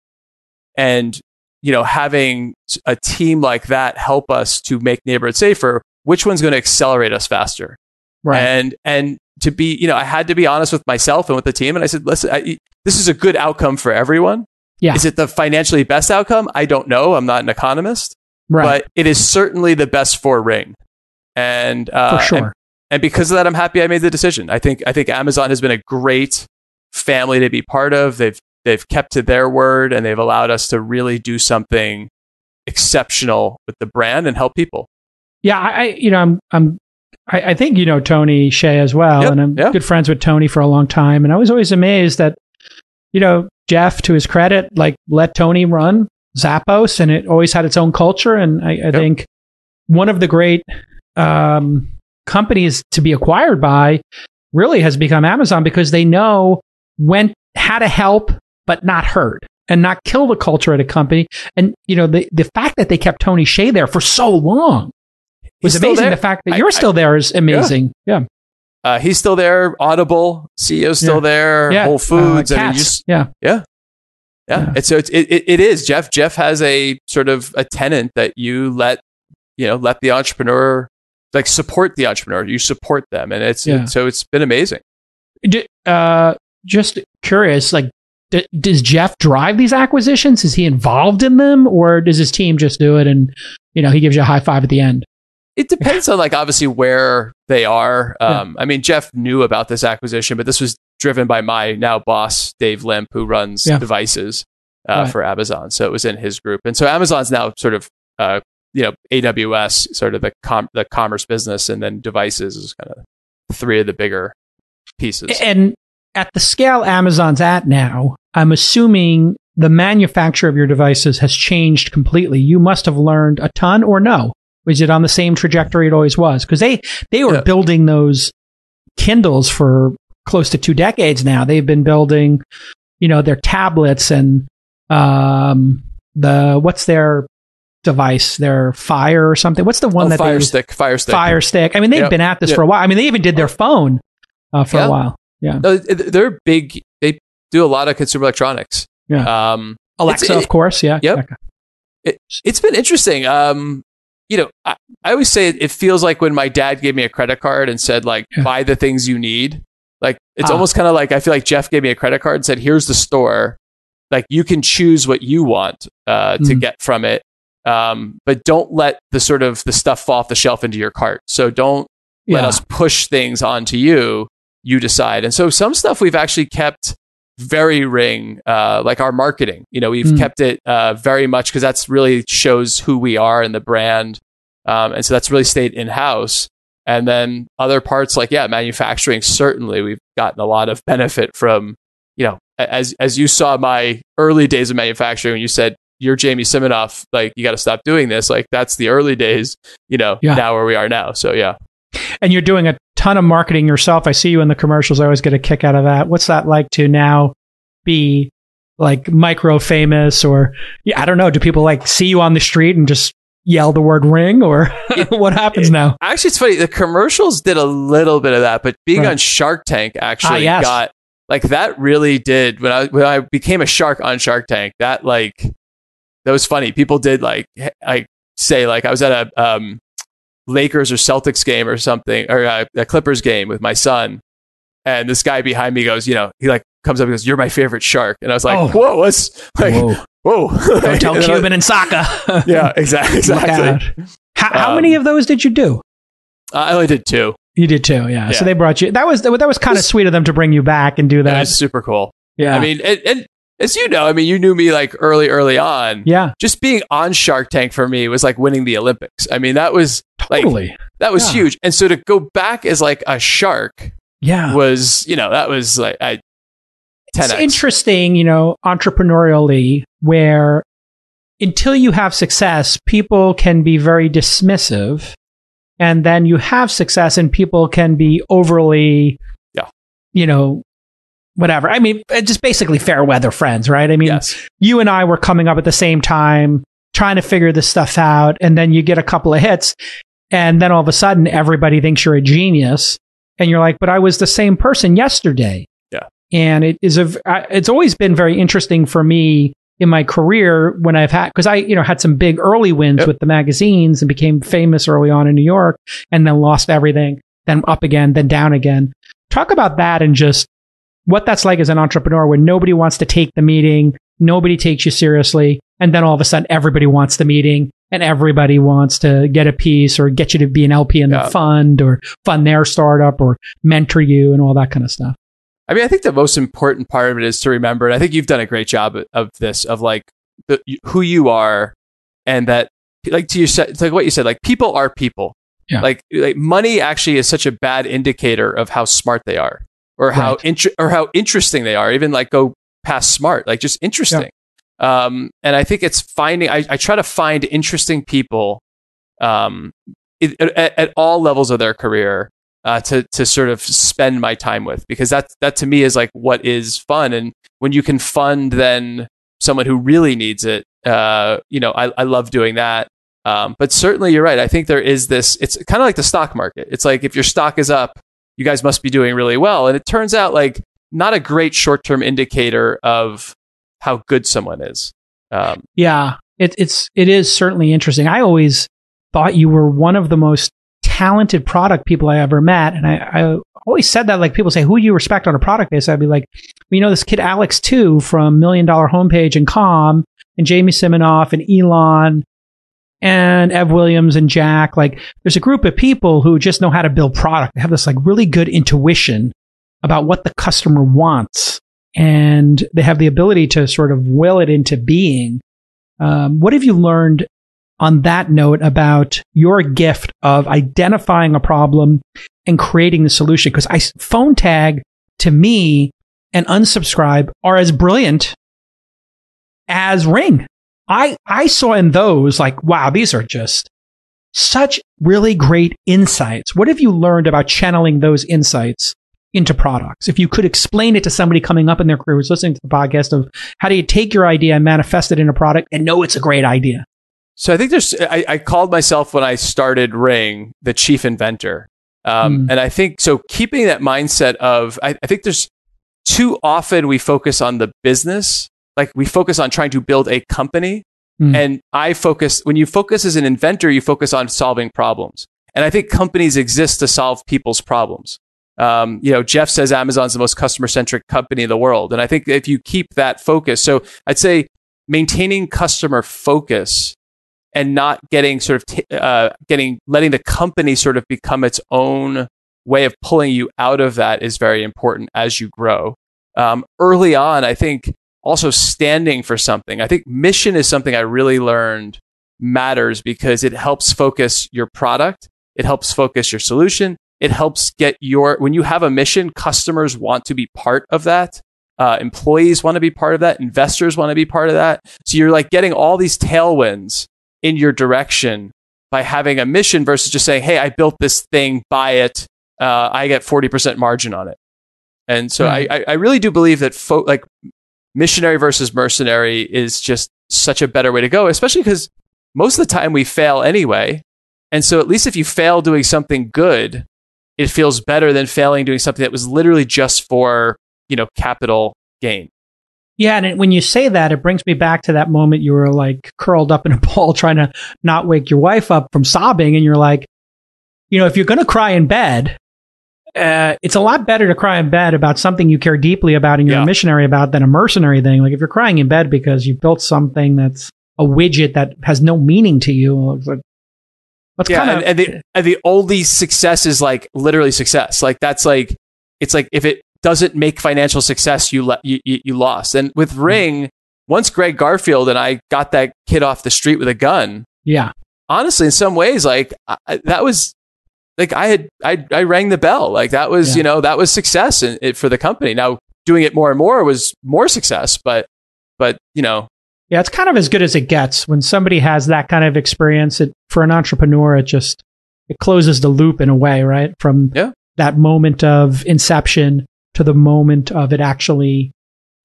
and you know having a team like that help us to make neighborhoods safer which one's going to accelerate us faster Right. and and to be you know i had to be honest with myself and with the team and i said listen I, this is a good outcome for everyone Yeah. is it the financially best outcome i don't know i'm not an economist right. but it is certainly the best for ring and uh, For sure. and, and because of that i'm happy i made the decision. I think i think amazon has been a great family to be part of. They've they've kept to their word and they've allowed us to really do something exceptional with the brand and help people. Yeah, I, you know, I'm, I'm, I, I think you know Tony Hsieh as well, Yep, and I'm good friends with Tony for a long time, and I was always amazed that, you know, Jeff, to his credit, like let Tony run Zappos, and it always had its own culture, and I, I think one of the great um, companies to be acquired by really has become Amazon because they know when how to help but not hurt and not kill the culture at a company. And you know, the the fact that they kept Tony Hsieh there for so long was He's amazing. The fact that I- you're I- still there is amazing. Yeah, uh, he's still there audible ceo's still Yeah. there yeah. whole foods uh, I mean, just- yeah, Yeah. Yeah. It's so it's, it, it, it is Jeff. Jeff has a sort of a tenant that you let, you know, let the entrepreneur like support the entrepreneur. You support them. And it's, Yeah. so it's been amazing. Uh, just curious, like. D- does Jeff drive these acquisitions? Is he involved in them, or does his team just do it and you know he gives you a high five at the end? It depends on like obviously where they are. Yeah. Um, I mean, Jeff knew about this acquisition, but this was driven by my now boss, Dave Limp, who runs Yeah. devices uh, Right. for Amazon. So it was in his group. And so Amazon's now sort of, uh, you know, AWS, sort of the, com- the commerce business, and then devices is kind of three of the bigger pieces. And at the scale Amazon's at now, I'm assuming the manufacture of your devices has changed completely. You must have learned a ton, or no? Was it on the same trajectory it always was? Because they they were Yeah. building those Kindles for close to two decades now. They've been building, you know, their tablets and um, the what's their device? Their Fire or something? What's the one oh, that Fire they Stick, Fire Stick. Fire Stick? I mean, they've Yep. been at this Yep. for a while. I mean, they even did their phone uh, for Yeah. a while. Yeah, No, they're big. They do a lot of consumer electronics. Yeah. Um, Alexa, It's- of course. Yeah. Yep. Okay. it's been interesting. Um, you know, I, I always say it, it feels like when my dad gave me a credit card and said like Yeah. buy the things you need. Like it's Ah. almost kind of like I feel like Jeff gave me a credit card and said, "Here's the store. Like you can choose what you want uh, to Mm. get from it, um, but don't let the sort of the stuff fall off the shelf into your cart. So don't let us push things onto you. You decide. And so some stuff we've actually kept very ring, uh, like our marketing. You know, we've Mm. kept it uh, very much because that's really shows who we are and the brand. Um, and so that's really stayed in house. And then other parts like yeah, manufacturing. Certainly, we've gotten a lot of benefit from. You know, as as you saw my early days of manufacturing, when you said you're Jamie Siminoff, like you got to stop doing this. Like that's the early days. You know, Yeah. now where we are now. So yeah. and you're doing a ton of marketing yourself. I see you in the commercials. I always get a kick out of that. What's that like to now be like micro famous or yeah, I don't know. Do people like see you on the street and just yell the word ring or (laughs) what happens now? Actually, it's funny. The commercials did a little bit of that, but being Right. on Shark Tank actually Ah, yes. got like that. Really did when I when I became a shark on Shark Tank. That like that was funny. People did like like say like I was at a um, Lakers or Celtics game or something or a, a Clippers game with my son, and this guy behind me goes, you know, he like comes up and goes, "You're my favorite shark," and I was like, Oh. "Whoa, what's like Whoa. whoa?" Don't (laughs) tell Cuban and Sacca. (laughs) Yeah, (laughs) exactly. Exactly. How, how Um, many of those did you do? I only did two. You did too, yeah. So they brought you. That was that was kind of sweet of them to bring you back and do That that. was super cool. yeah, I mean, and, and as you know, I mean, you knew me like early, early on. yeah, Just being on Shark Tank for me was like winning the Olympics. I mean, that was Totally. Like, that was Yeah. huge. And so to go back as like a shark yeah. was, you know, that was like I 10x. It's interesting, you know, entrepreneurially, where until you have success, people can be very dismissive. And then you have success and people can be overly, Yeah. you know, whatever. I mean, uh, just basically fair weather friends, right? I mean, yes. you and I were coming up at the same time, trying to figure this stuff out. And then you get a couple of hits. And then all of a sudden, everybody thinks you're a genius. And you're like, but I was the same person yesterday. Yeah. And it is a, it's always been very interesting for me in my career when I've had, because I, you know, had some big early wins Yep. with the magazines and became famous early on in New York and then lost everything, then up again, then down again. Talk about that and just what that's like as an entrepreneur when nobody wants to take the meeting, nobody takes you seriously, and then all of a sudden everybody wants the meeting and everybody wants to get a piece or get you to be an LP in Yeah. the fund or fund their startup or mentor you and all that kind of stuff. I mean, I think the most important part of it is to remember, and I think you've done a great job of this, of like the, who you are, and that, like to you said, it's like what you said, like people are people. Yeah. Like, like money actually is such a bad indicator of how smart they are, or how Right. inter- or how interesting they are. Even like go past smart, like just interesting. Um, and I think it's finding. I, I try to find interesting people, um, it, at, at all levels of their career, uh, to to sort of spend my time with because that that to me is like what is fun and when you can fund then someone who really needs it uh, you know I, I love doing that um, but certainly you're right I think there is this it's kind of like the stock market it's like if your stock is up you guys must be doing really well and it turns out like not a great short term indicator of how good someone is um, Yeah, it, it's it is certainly interesting. I always thought you were one of the most talented product people I ever met, and I, I always said that. Like people say, "Who do you respect on a product base?" I'd be like, "You know, this kid Alex Tew from Million Dollar Homepage and Com, and Jamie Siminoff and Elon." And Ev Williams and Jack, like, there's a group of people who just know how to build product. They have this like really good intuition about what the customer wants, and they have the ability to sort of will it into being. Um, what have you learned on that note about your gift of identifying a problem and creating the solution? Because I phone tag to me and unsubscribe are as brilliant as Ring. I I saw in those like, wow, these are just such really great insights. What have you learned about channeling those insights into products? If you could explain it to somebody coming up in their career who's listening to the podcast of how do you take your idea and manifest it in a product and know it's a great idea? So I think there's. I, I called myself when I started Ring the chief inventor, um, Mm. and I think so. Keeping that mindset of, I, I think there's too often we focus on the business, like we focus on trying to build a company, Mm. and I focus. When you focus as an inventor, you focus on solving problems, and I think companies exist to solve people's problems. Um, you know, Jeff says Amazon's the most customer centric company in the world, and I think if you keep that focus, so I'd say maintaining customer focus and not getting sort of t- uh, getting letting the company sort of become its own way of pulling you out of that is very important as you grow. Um, early on, I think also standing for something. I think mission is something I really learned matters because it helps focus your product. It helps focus your solution. It helps get your, when you have a mission, customers want to be part of that. Uh, employees want to be part of that. Investors want to be part of that. So you're like getting all these tailwinds in your direction by having a mission versus just saying, "Hey, I built this thing, buy it. Uh, I get forty percent margin on it." And so. I, I, I really do believe that fo- like missionary versus mercenary is just such a better way to go, especially because most of the time we fail anyway. And so at least if you fail doing something good, it feels better than failing doing something that was literally just for you know capital gain. Yeah, and when you say that, it brings me back to that moment you were like curled up in a (laughs) ball trying to not wake your wife up from sobbing, and you're like, you know, if you're going to cry in bed, uh, it's a lot better to cry in bed about something you care deeply about and you're Yeah. a missionary about than a mercenary thing. Like if you're crying in bed because you built something that's a widget that has no meaning to you, it's like, that's yeah, kind of and, and the and the only success is like literally success. Like that's like it's like if it doesn't make financial success, you le- you, you you lost. And with Ring, once Greg Garfield and I got that kid off the street with a gun, yeah, honestly, in some ways, like I, that was like I had I I rang the bell. Like that was Yeah. you know that was success in, it, for the company. Now doing it more and more was more success, but but you know Yeah, it's kind of as good as it gets when somebody has that kind of experience. It for an entrepreneur, it just it closes the loop in a way, right? From Yeah. that moment of inception to the moment of it actually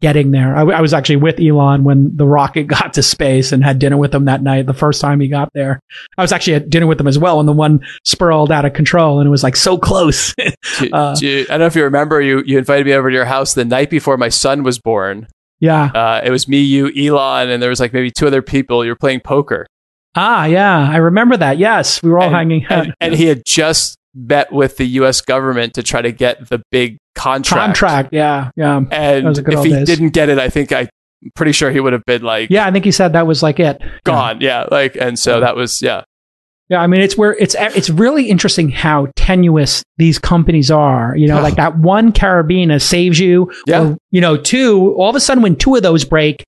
getting there. I, w- I was actually with Elon when the rocket (laughs) got to space and had dinner with him that night. The first time he got there, I was actually at dinner with him as well, and the one spiraled out of control, and it was like so close. (laughs) do- Uh, do- I don't know if you remember you you invited me over to your house the night before my son was born. yeah. Uh, it was me, you, Elon, and there was like maybe two other people. You were playing poker, Ah, yeah. I remember that. Yes, we were all And- hanging out. and, and he had just met with the U.S. government to try to get the big contract. contract. Yeah, yeah. And Those are good if he days. didn't get it, I think I, am pretty sure he would have been like Yeah, I think he said that was like it. gone. Yeah, like and so Yeah. that was yeah. Yeah, I mean, it's where it's it's really interesting how tenuous these companies are. You know, like that one carabiner saves you. Yeah. Or, you know, two. All of a sudden, when two of those break,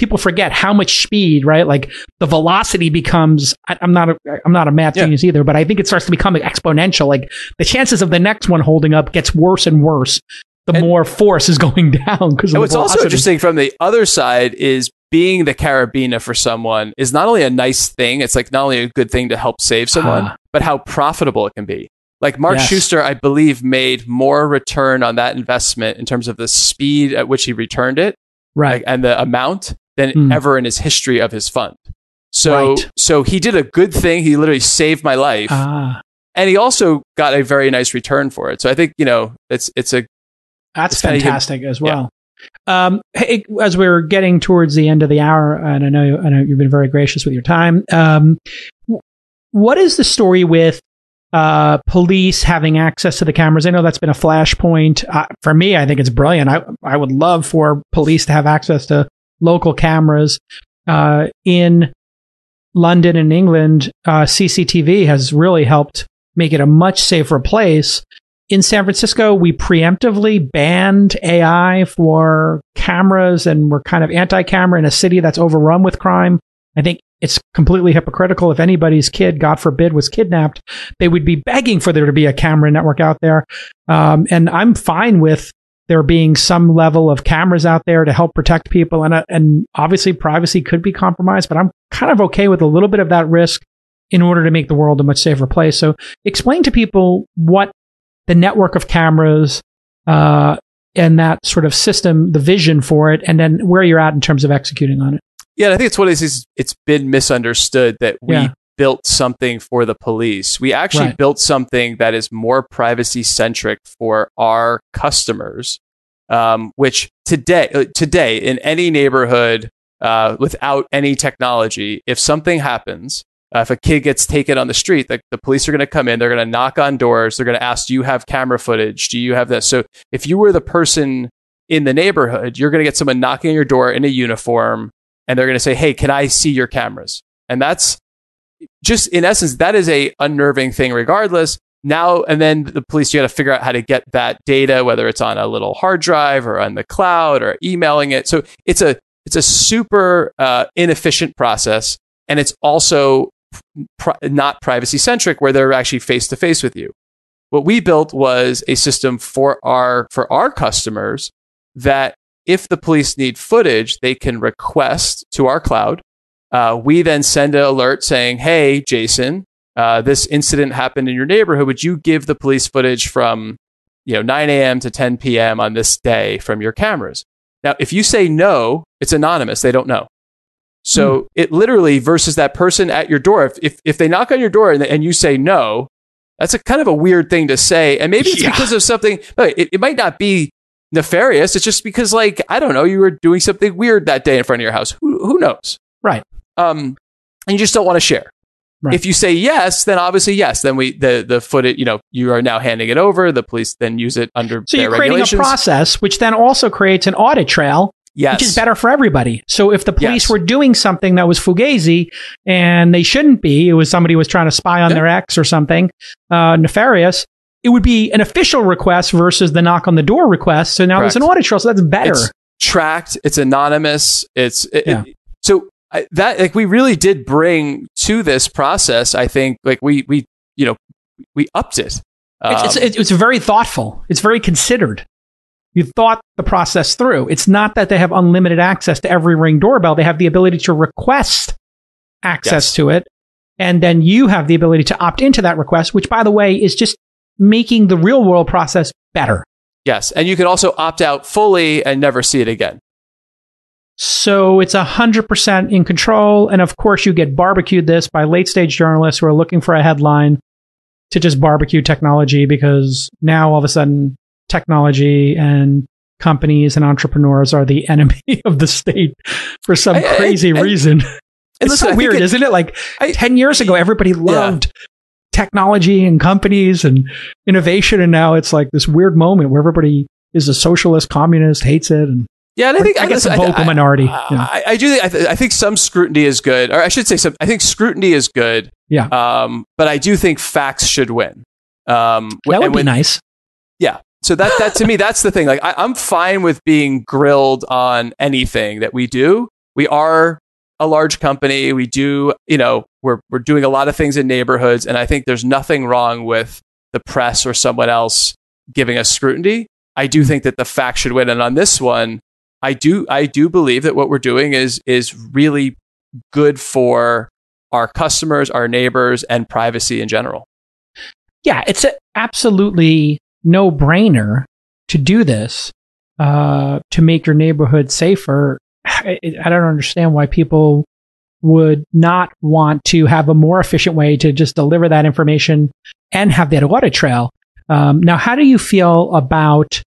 people forget how much speed. Right, like the velocity becomes. I, I'm not a I'm not a math Yeah. genius either, but I think it starts to become exponential. Like the chances of the next one holding up gets worse and worse. The And- more force is (laughs) going down because what's also interesting from the other side is being the carabiner for someone is not only a nice thing, it's like not only a good thing to help save (sighs) someone, Ah. but how profitable it can be. Like Mark Yes. Suster, I believe, made more return on that investment in terms of the speed at which he returned it right. like, and the amount than Hmm. ever in his history of his fund. So, Right. so he did a good thing. He literally saved my life, Ah, and he also got a very nice return for it. So I think you know it's it's a That's It's fantastic as well. Um, hey, as we're getting towards the end of the hour, and I know I know you've been very gracious with your time. Um, what is the story with uh, police having access to the cameras? I know that's been a flashpoint uh, for me. I think it's brilliant. I I would love for police to have access to local cameras uh, in London and England. Uh, CCTV has really helped make it a much safer place in San Francisco, we preemptively banned AI for cameras and we're kind of anti camera in a city that's overrun with crime. I think it's completely hypocritical. If anybody's kid, God forbid, was kidnapped, they would be begging for there to be a camera network out there. Um, and I'm fine with there being some level of cameras out there to help protect people. And, uh, and obviously, privacy could be compromised, but I'm kind of okay with a little bit of that risk in order to make the world a much safer place. So explain to people what the network of cameras uh, and that sort of system, the vision for it, and then where you're at in terms of executing on it. Yeah, I think it's what is It's been misunderstood that we Yeah. Built something for the police. We actually Right. built something that is more privacy centric for our customers. Um, which today, uh, today in any neighborhood uh, without any technology, if something happens, uh, if a kid gets taken on the street, the, the police are going to come in. They're going to knock on doors. They're going to ask, "Do you have camera footage? Do you have this?" So if you were the person in the neighborhood, you're going to get someone knocking on your door in a uniform and they're going to say, "Hey, can I see your cameras?" And that's just in essence that is a unnerving thing regardless. Now and then the police you got to figure out how to get that data whether it's on a little hard drive or on the cloud or emailing it. So it's a it's a super uh, inefficient process and it's also not privacy centric where they're actually face to face with you. What we built was a system for our for our customers that if the police need footage, they can request to our cloud. Uh, we then send an alert saying, "Hey, Jason, uh, this incident happened in your neighborhood. Would you give the police footage from you know 9 a.m. to 10 p.m. on this day from your cameras?" Now, if you say no, it's anonymous. They don't know. So it literally versus that person at your door. If, if, if they knock on your door and, and you say no, that's a kind of a weird thing to say. And maybe it's Yeah. because of something, it, it might not be nefarious. It's just because, like, I don't know, you were doing something weird that day in front of your house. Who, who knows? Right. Um, and you just don't want to share. Right. If you say yes, then obviously yes. Then we the the footage. You know, you are now handing it over. The police then use it under So you're creating a process, which then also creates an audit trail, Yes, which is better for everybody. So if the police Yes. were doing something that was fugazi and they shouldn't be, it was somebody was trying to spy on Yeah. their ex or something uh, nefarious. It would be an official request versus the knock on the door request. So now there's an audit trail. So that's better. It's tracked. It's anonymous. It's it, Yeah. it- I, that like we really did bring to this process. I think like we we you know we upped it. Um, it's, it's, it's very thoughtful. It's very considered. You thought the process through. It's not that they have unlimited access to every ring doorbell. They have the ability to request access yes. to it. And then you have the ability to opt into that request, which by the way is just making the real world process better. Yes. And you can also opt out fully and never see it again. So it's 100% in control. And of course, you get barbecued this by late stage journalists who are looking for a headline to just barbecue technology because now all of a sudden technology and companies and entrepreneurs are the (laughs) enemy of the state for some I, crazy I, (laughs) I, reason. it's listen, so weird, is isn't it? Like 10 years ago, everybody loved yeah. technology and companies and innovation. And now it's like this weird moment where everybody is a socialist, communist, hates it. And yeah, and I think I guess a vocal minority. I, I, I, do. Think, I, th- I, think some scrutiny is good, or I should say, some. I think scrutiny is good. Yeah. Um, but I do think facts should win. Um, that would be nice. Yeah. So that that to me, that's the thing. Like, I, I'm fine with being grilled on anything that we do. We are a large company. We do, you know, we're we're doing a lot of things in neighborhoods, and I think there's nothing wrong with the press or someone else giving us scrutiny. I do think that the facts should win, and on this one, I do I do believe that what we're doing is is really good for our customers, our neighbors, and privacy in general. Yeah, it's absolutely no brainer to do this uh, to make your neighborhood safer. I, I don't understand why people would not want to have a more efficient way to just deliver that information and have that audit trail. Um, now, how do you feel about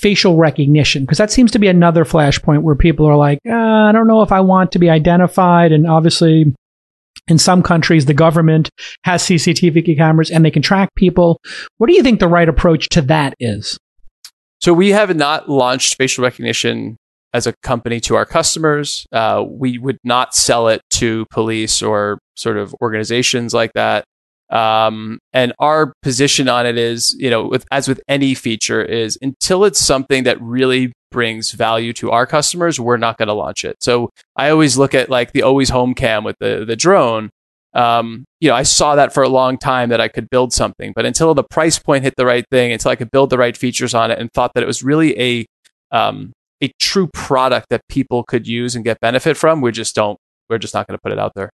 facial recognition because that seems to be another flashpoint where people are like, uh, I don't know if I want to be identified. And obviously, in some countries, the government has CCTV cameras and they can track people. What do you think the right approach to that is? So we have not launched facial recognition as a company to our customers. Uh, we would not sell it to police or sort of organizations like that. Um, and our position on it is, you know, with, as with any feature, is until it's something that really brings value to our customers, we're not going to launch it. So I always look at like the always home cam with the the drone. Um, you know, I saw that for a long time that I could build something, but until the price point hit the right thing, until I could build the right features on it, and thought that it was really a um, a true product that people could use and get benefit from, we just don't. We're just not going to put it out there.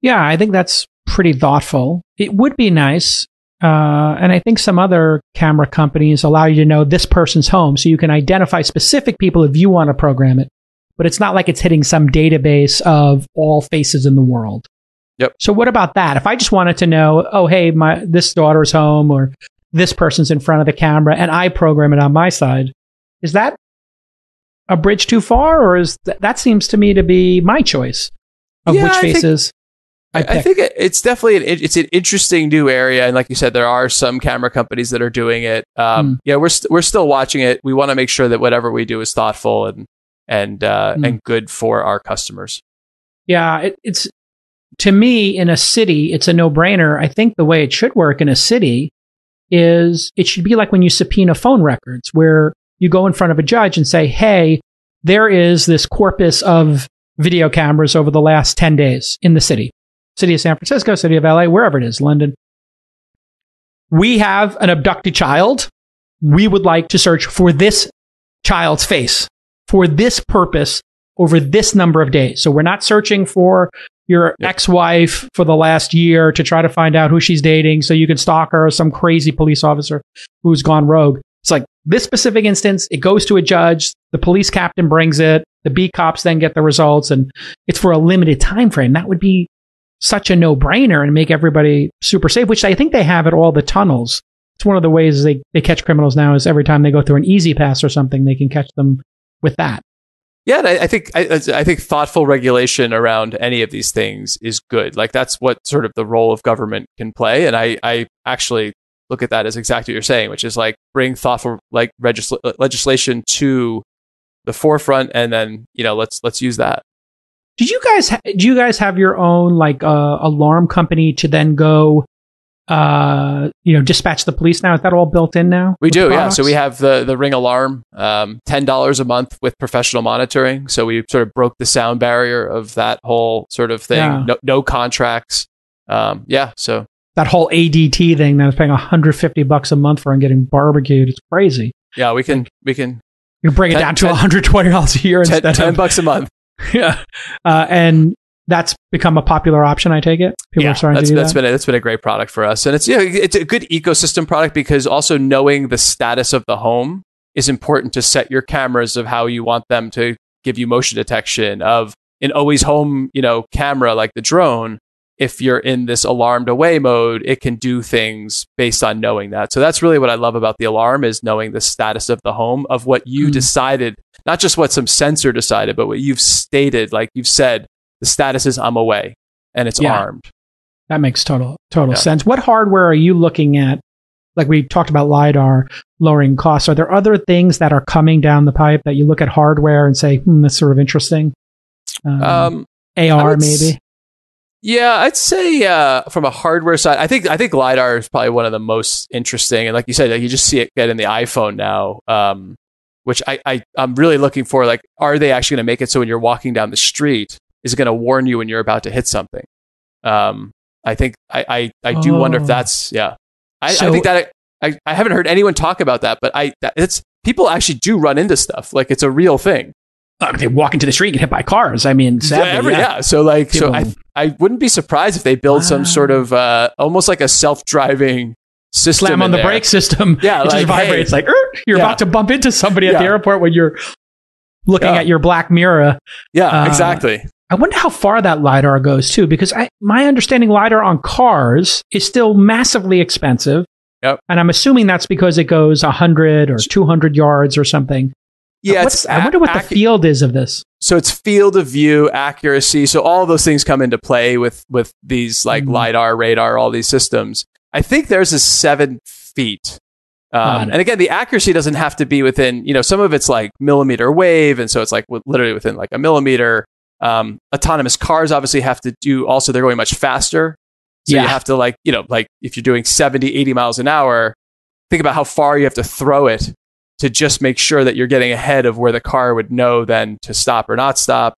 Yeah, I think that's pretty thoughtful. It would be nice. Uh, and I think some other camera companies allow you to know this person's home so you can identify specific people if you want to program it. But it's not like it's hitting some database of all faces in the world. Yep. So what about that? If I just wanted to know, oh, hey, my this daughter's home or this person's in front of the camera and I program it on my side, is that a bridge too far or is th- that seems to me to be my choice of yeah, which faces? I, I, think it's definitely an, it's an interesting new area, and like you said, there are some camera companies that are doing it. Um, mm. Yeah, we're we st- we're still watching it. We want to make sure that whatever we do is thoughtful and and uh, mm. and good for our customers. Yeah, it, it's to me in a city, it's a no brainer. I think the way it should work in a city is it should be like when you subpoena phone records, where you go in front of a judge and say, "Hey, there is this corpus of video cameras over the last 10 days in the city city of San Francisco, city of LA, wherever it is, London. We have an abducted child. We would like to search for this child's face for this purpose over this number of days. So we're not searching for your yep. ex-wife for the last year to try to find out who she's dating so you can stalk her or some crazy police officer who's gone rogue. It's like this specific instance, it goes to a judge, the police captain brings it, the B cops then get the results and it's for a limited time frame. That would be such a no brainer and make everybody super safe, which I think they have at all the tunnels. It's one of the ways they, they catch criminals now is every time they go through an E-ZPass or something, they can catch them with that. Yeah, I, I, think I, I, think thoughtful regulation around any of these things is good. Like that's what sort of the role of government can play, and I, I actually look at that as exactly what you're saying, which is like bring thoughtful like legisl- legislation to the forefront, and then you know let's let's use that. Did you guys ha- do you guys have your own like uh, alarm company to then go uh, you know, dispatch the police now? Is that all built in now? We do, yeah. So we have the the Ring alarm, um, ten dollars a month with professional monitoring. So we sort of broke the sound barrier of that whole sort of thing. Yeah. No, no contracts. Um, yeah. So that whole ADT thing that I was paying 150 bucks a month for and getting barbecued. It's crazy. yeah, we can we can You bring it Ten- down to 120 dollars a year 10, instead 10 of bucks a month. (laughs) yeah, uh, and that's become a popular option. I take it. People yeah, are starting that's, to do that's that. been a, that's been a great product for us, and it's yeah, it's a good ecosystem product because also knowing the status of the home is important to set your cameras of how you want them to give you motion detection of an always home you know camera like the drone. If you're in this alarmed away mode, it can do things based on knowing that. So that's really what I love about the alarm is knowing the status of the home of what you Mm. decided, not just what some sensor decided, but what you've stated. Like you've said, the status is I'm away and it's Yeah. armed. That makes total total Yeah. sense. What hardware are you looking at? Like we talked about lidar lowering costs. Are there other things that are coming down the pipe that you look at hardware and say, "Hmm, that's sort of interesting"? Um, Um, AR would s- maybe. Yeah, I'd say uh, from a hardware side, I think I think lidar is probably one of the most interesting. And like you said, like, you just see it get in the iPhone now, um, which I, I I'm really looking for. Like, are they actually going to make it so when you're walking down the street, is it going to warn you when you're about to hit something? Um, I think I I, I do wonder if Oh. that's yeah. I, I think that I, I haven't heard anyone talk about that, but I that, it's people actually do run into stuff like it's a real thing. Uh, they walk into the street and get hit by cars. I mean, sadly, Every- yeah. yeah. So like, so I, I wouldn't be surprised if they build some sort of uh, almost like a self-driving system. slam on the there. brake system. Yeah, (laughs) it just like, hey. vibrates like "Er," you're Yeah. about to bump into somebody at the airport when you're looking Yeah. at your black mirror. Yeah, Uh, exactly. I wonder how far that lidar goes too, because I, my understanding lidar on cars is still massively expensive. Yep. And I'm assuming that's because it goes 100 or 200 yards or something. Yeah, I wonder what the field is of this. so it's field of view accuracy. So all those things come into play with with these like Mhm. lidar, radar, all these systems. I think theirs is seven feet. Um, and again, the accuracy doesn't have to be within, you know, some of it's like millimeter wave. And so it's like w- literally within like a millimeter. Um, autonomous cars obviously have to do also, they're going much faster. So Yeah. you have to like, you know, like if you're doing 70, 80 miles an hour, think about how far you have to throw it to just make sure that you're getting ahead of where the car would know then to stop or not stop.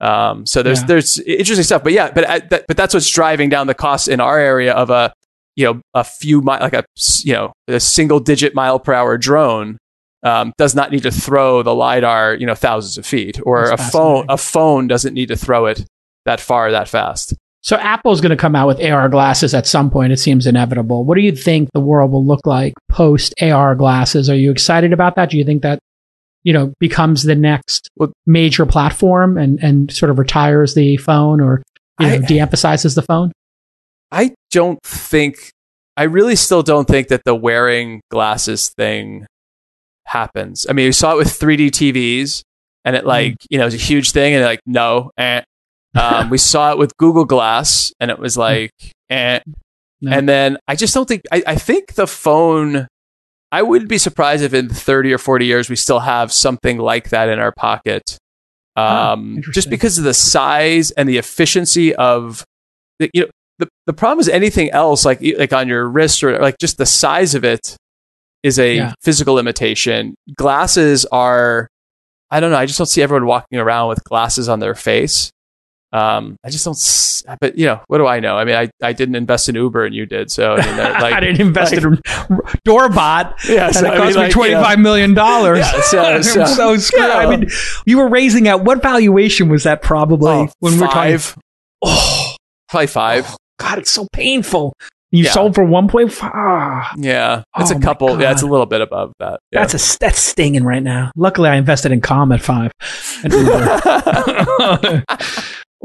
Um, so there's Yeah. there's interesting stuff, but yeah, but uh, that, but that's what's driving down the cost in our area of a you know a few mi- like a you know a single digit mile per hour drone um, does not need to throw the lidar you know thousands of feet, or That's a phone a phone doesn't need to throw it that far that fast. So Apple's going to come out with AR glasses at some point. It seems inevitable. What do you think the world will look like post AR glasses? Are you excited about that? Do you think that you know becomes the next major platform and and sort of retires the phone or you know, I- de-emphasizes the phone? I don't think, I really still don't think that the wearing glasses thing happens. I mean, we saw it with 3D TVs and it like, you know, it was a huge thing and like, no. Eh. Um, we saw it with Google Glass and it was like, eh. No. And then I just don't think, I, I think the phone, I wouldn't be surprised if in 30 or 40 years we still have something like that in our pocket. Ah, Um, just because of the size and the efficiency of, the, you know, the, the problem is anything else like like on your wrist or like just the size of it is a Yeah. physical limitation. Glasses are, I don't know. I just don't see everyone walking around with glasses on their face. Um, I just don't. But you know, what do I know? I mean, I, I didn't invest in Uber and you did. So I mean, (laughs) like I didn't invest like- in Doorbot. yeah, And so, it I mean, cost me like, twenty five million dollars. Yeah, so- (laughs) so- so screwed. yeah. I mean, you were raising at what valuation was that? Probably oh, when we were talking. five, Oh, probably five. oh, God, it's so painful. You Yeah. sold for one point five. Yeah, it's Oh a couple. Yeah, it's a little bit above that. Yeah. That's a that's stinging right now. Luckily, I invested in Calm at five. (laughs)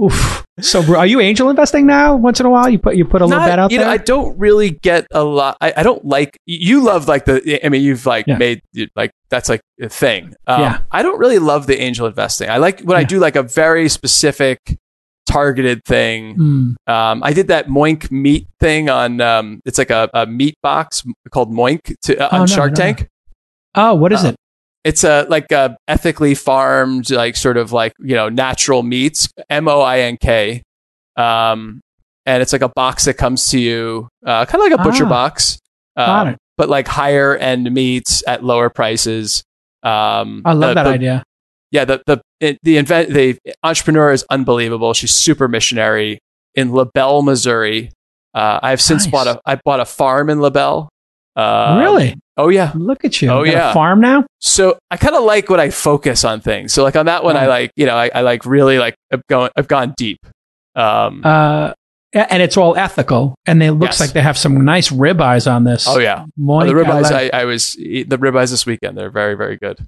Oof. So, bro, are you angel investing now? Once in a while, you put you put a little Not- bet out you there. know, I don't really get a lot. I, I don't like. You love like the. I mean, you've like Yeah. made like that's like a thing. Um, Yeah. I don't really love the angel investing. I like when I do like a very specific, targeted thing. Hmm. Um, I did that Moink meat thing on. Um, it's like a, a meat box called Moink to, uh, Oh, on no, Shark no, no. Tank. Oh, what is Uh, it? It's a like a ethically farmed, like sort of like you know natural meats. M O I N K. Um, and it's like a box that comes to you, uh, kind of like a butcher Ah. box, um, but like higher end meats at lower prices. Um, I love the- that the- idea. Yeah, the the it- the invent the entrepreneur is unbelievable. She's super missionary in LaBelle, Missouri. Uh, I have since Nice. bought a I bought a farm in LaBelle. Um, really? Oh yeah. Look at you. oh, a yeah. farm now? So I kind of like when I focus on things. So like on that one, I like you know I, I like really like I've gone I've gone deep. Um, Uh, and it's all ethical. And it looks Yes. like they have some nice ribeyes on this. oh yeah, Moink, the ribeyes. like- I, I was the ribeyes this weekend. They're very very good.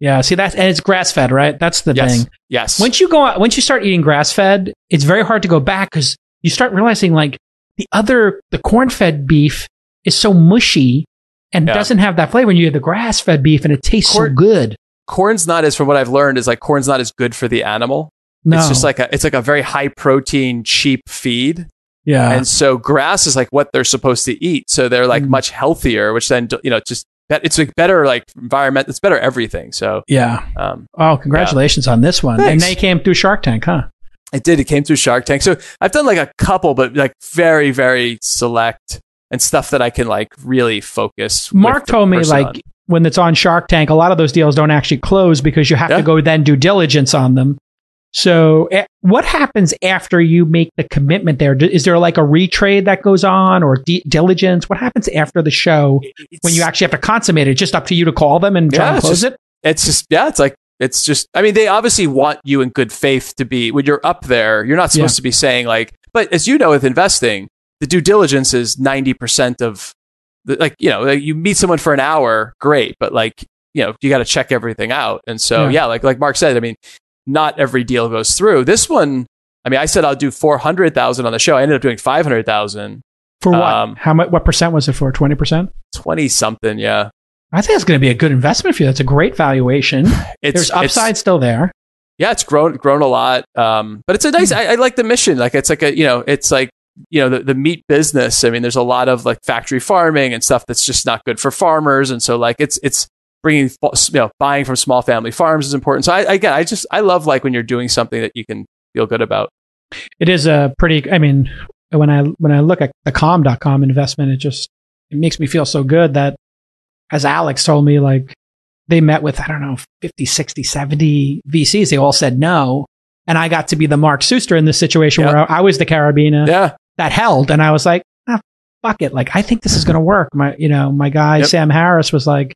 Yeah. See that's and it's grass fed, right? That's the Yes, thing. yes. Once you go out, once you start eating grass fed, it's very hard to go back because you start realizing like the other the corn fed beef is so mushy and Yeah. doesn't have that flavor. And you have the grass fed beef and it tastes Corn- so good. corn's not as from what I've learned is like corn's not as good for the animal. No, It's just like a it's like a very high protein cheap feed. yeah, and so grass is like what they're supposed to eat so they're like Mm. much healthier which then you know just it's like better like environment it's better everything so yeah. um Oh, congratulations on this one. And they came through Shark Tank, huh? it did it came through shark tank so i've done like a couple but like very very select and stuff that i can like really focus Mark told me like on. when it's on Shark Tank, a lot of those deals don't actually close because you have Yeah. to go then do diligence on them. So, eh, what happens after you make the commitment there? Is there like a retrade that goes on or di- diligence? What happens after the show when you actually have to consummate it? Just up to you to call them and try Yeah, and close just- it? it's just yeah it's like it's just i mean they obviously want you in good faith to be when you're up there you're not supposed Yeah. to be saying like but as you know with investing the due diligence is 90% of the, like you know like you meet someone for an hour great but like you know you got to check everything out and so Yeah. yeah. like like mark said i mean not every deal goes through this one i mean i said i'll do 400000 on the show i ended up doing 500000 For what? Um, How much? What percent was it for? Twenty percent? 20 something yeah I think it's going to be a good investment for you. That's a great valuation. (sighs) it's There's it's- upside still there. yeah, it's grown grown a lot. Um, but it's a nice. I, I like the mission. Like it's like a you know, it's like you know the, the meat business. I mean, there's a lot of like factory farming and stuff that's just not good for farmers. And so like it's it's bringing you know buying from small family farms is important. So I again, I just I love like when you're doing something that you can feel good about. it is a pretty i mean when i when i look at the Calm.com investment it just it makes me feel so good that as alex told me like they met with i don't know 50 60 70 vcs they all said no and i got to be the mark suster in this situation Yeah. where I, I was the carabiner Yeah, that held and i was like ah, fuck it like i think this is going to work my you know my guy Yep. sam harris was like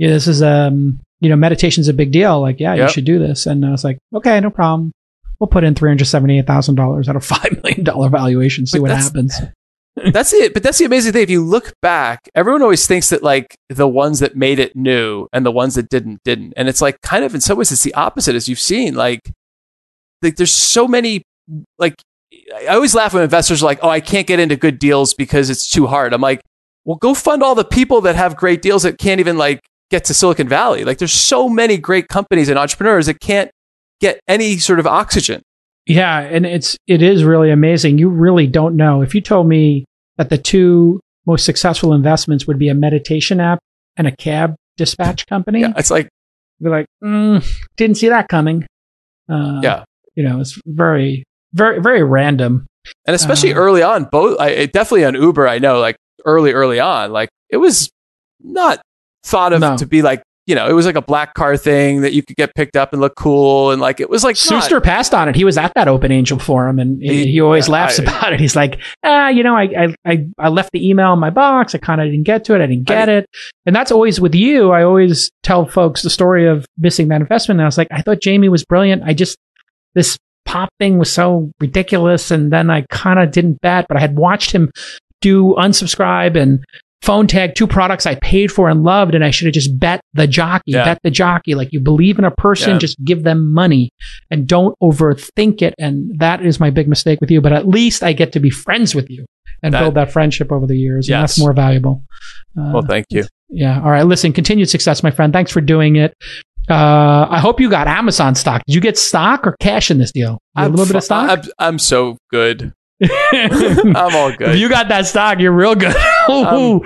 yeah this is um you know meditation's a big deal like yeah you should do this and i was like okay no problem we'll put in $378000 at a (laughs) $5 million valuation see But what happens (laughs) that's it. But that's the amazing thing. If you look back, everyone always thinks that like the ones that made it new and the ones that didn't didn't. And it's like kind of in some ways it's the opposite as you've seen. Like, like there's so many like I always laugh when investors are like, "Oh, I can't get into good deals because it's too hard." I'm like, "Well, go fund all the people that have great deals that can't even like get to Silicon Valley." Like there's so many great companies and entrepreneurs that can't get any sort of oxygen. yeah and it's it is really amazing you really don't know if you told me that the two most successful investments would be a meditation app and a cab dispatch company Yeah, it's like, be like mm, didn't see that coming uh, yeah. you know it's very very very random And especially Uh, early on, both I, definitely on Uber, I know, like early, early on, like it was not thought of No. to be like, you know, it was like a black car thing that you could get picked up and look cool. And like, it was like, not- passed on it. He was at that Open Angel forum, and he, He- always yeah, laughs I- about it. He's like, ah, you know, I, I, I, I left the email in my box. I kind of didn't get to it. I didn't get it. And that's always with you. I always tell folks the story of missing that investment. And I was like, I thought Jamie was brilliant. I just, this pop thing was so ridiculous. And then I kind of didn't bet, but I had watched him do unsubscribe and phone tag two products I paid for and loved, and I should have just bet the jockey, Yeah. bet the jockey. Like you believe in a person, Yeah. just give them money and don't overthink it. And that is my big mistake with you. But at least I get to be friends with you and That- build that friendship over the years. And that's more valuable. Uh, well, thank you. yeah. All right. Listen, continued success, my friend. Thanks for doing it. Uh, I hope you got Amazon stock. Did you get stock or cash in this deal? A little bit of stock. I'm, I'm so good. I'm all good. If you got that stock, you're real good. (laughs) Um,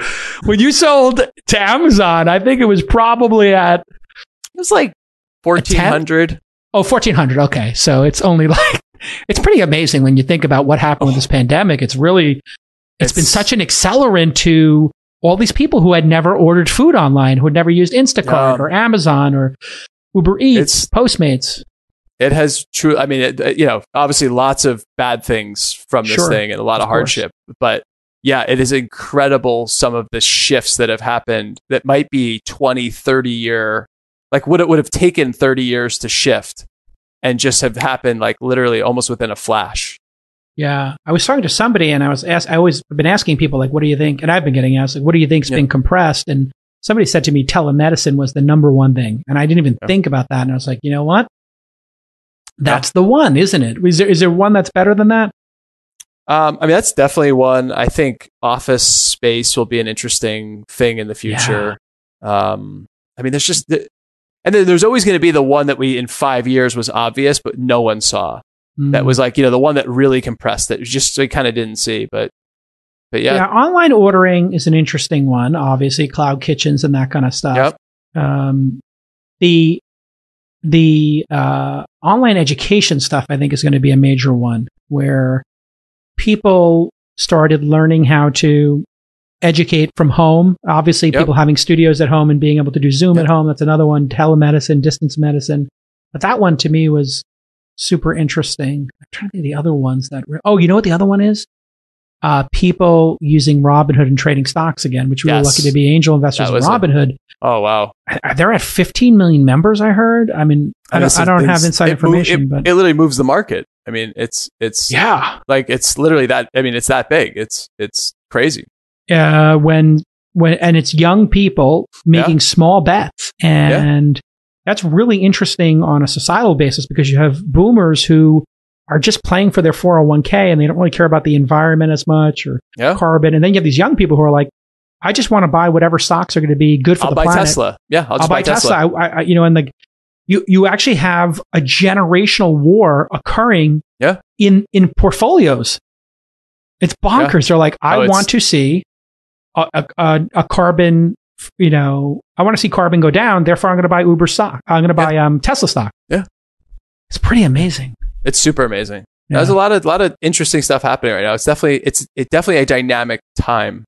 when you sold to Amazon, I think it was probably at it was like 1400. oh 1400. Okay, so it's only (laughs) like it's pretty amazing when you think about what happened with this pandemic. It's really, it's been such an accelerant to all these people who had never ordered food online, who had never used Instacart Yeah. or Amazon or Uber Eats, It's- Postmates. It has true. I mean, it, you know, obviously lots of bad things from this Sure. thing and a lot of, Of course. hardship, but yeah, it is incredible some of the shifts that have happened that might be 20, 30 year, like what it would have taken 30 years to shift and just have happened like literally almost within a flash. Yeah, I was talking to somebody, and I was asked. I always been asking people like, "What do you think?" And I've been getting asked like, "What do you think's Yeah. been compressed?" And somebody said to me, "Telemedicine was the number one thing," and I didn't even Yeah. think about that. And I was like, "You know what? That's the one, isn't it? Is there is there one that's better than that?" Um, I mean, that's definitely one. I think office space will be an interesting thing in the future. Um, I mean, there's just, the, and then there's always going to be the one that we in five years was obvious, but no one saw. That Mm. was like, you know, the one that really compressed that just we kind of didn't see. But, but yeah. yeah, Online ordering is an interesting one. Obviously, cloud kitchens and that kind of stuff. Yep. Um, the the uh, online education stuff, I think, is going to be a major one where people started learning how to educate from home. Obviously, Yep. people having studios at home and being able to do Zoom Yep. at home. That's another one. Telemedicine, distance medicine. But that one to me was super interesting. I'm trying to think of the other ones that. Re- oh, you know what the other one is? Uh, people using Robinhood and trading stocks again, which we were lucky to be angel investors in was a- Robinhood. oh wow, They're at 15 million members. I heard. I mean, I, mean, don't, I don't have it's- inside it move- information, it, but it literally moves the market. I mean, it's it's yeah, like it's literally that. I mean, it's that big. It's it's crazy. uh, when when and it's young people making small bets, and that's really interesting on a societal basis because you have boomers who are just playing for their 401k and they don't really care about the environment as much or Yeah, carbon, and then you have these young people who are like, I just want to buy whatever stocks are going to be good for I'll the buy planet. Tesla. Yeah, I'll I'll, just buy Tesla. I, I, I- you know, and like you, you actually have a generational war occurring Yeah. in in portfolios. It's bonkers. They're like, I Oh, want to see a, a, a, carbon. You know, I want to see carbon go down. Therefore, I'm going to buy Uber stock. I'm going to buy um, Tesla stock. Yeah. it's pretty amazing. It's super amazing. Yeah. There's a lot of lot of interesting stuff happening right now. It's definitely it's it's definitely a dynamic time.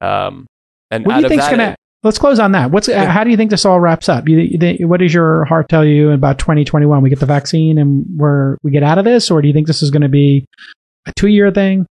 Um, and What do you think's going to? Let's close on that. What's Yeah. how do you think this all wraps up? You, you what does your heart tell you about 2021? We get the vaccine and we're we get out of this, or do you think this is going to be a two year thing?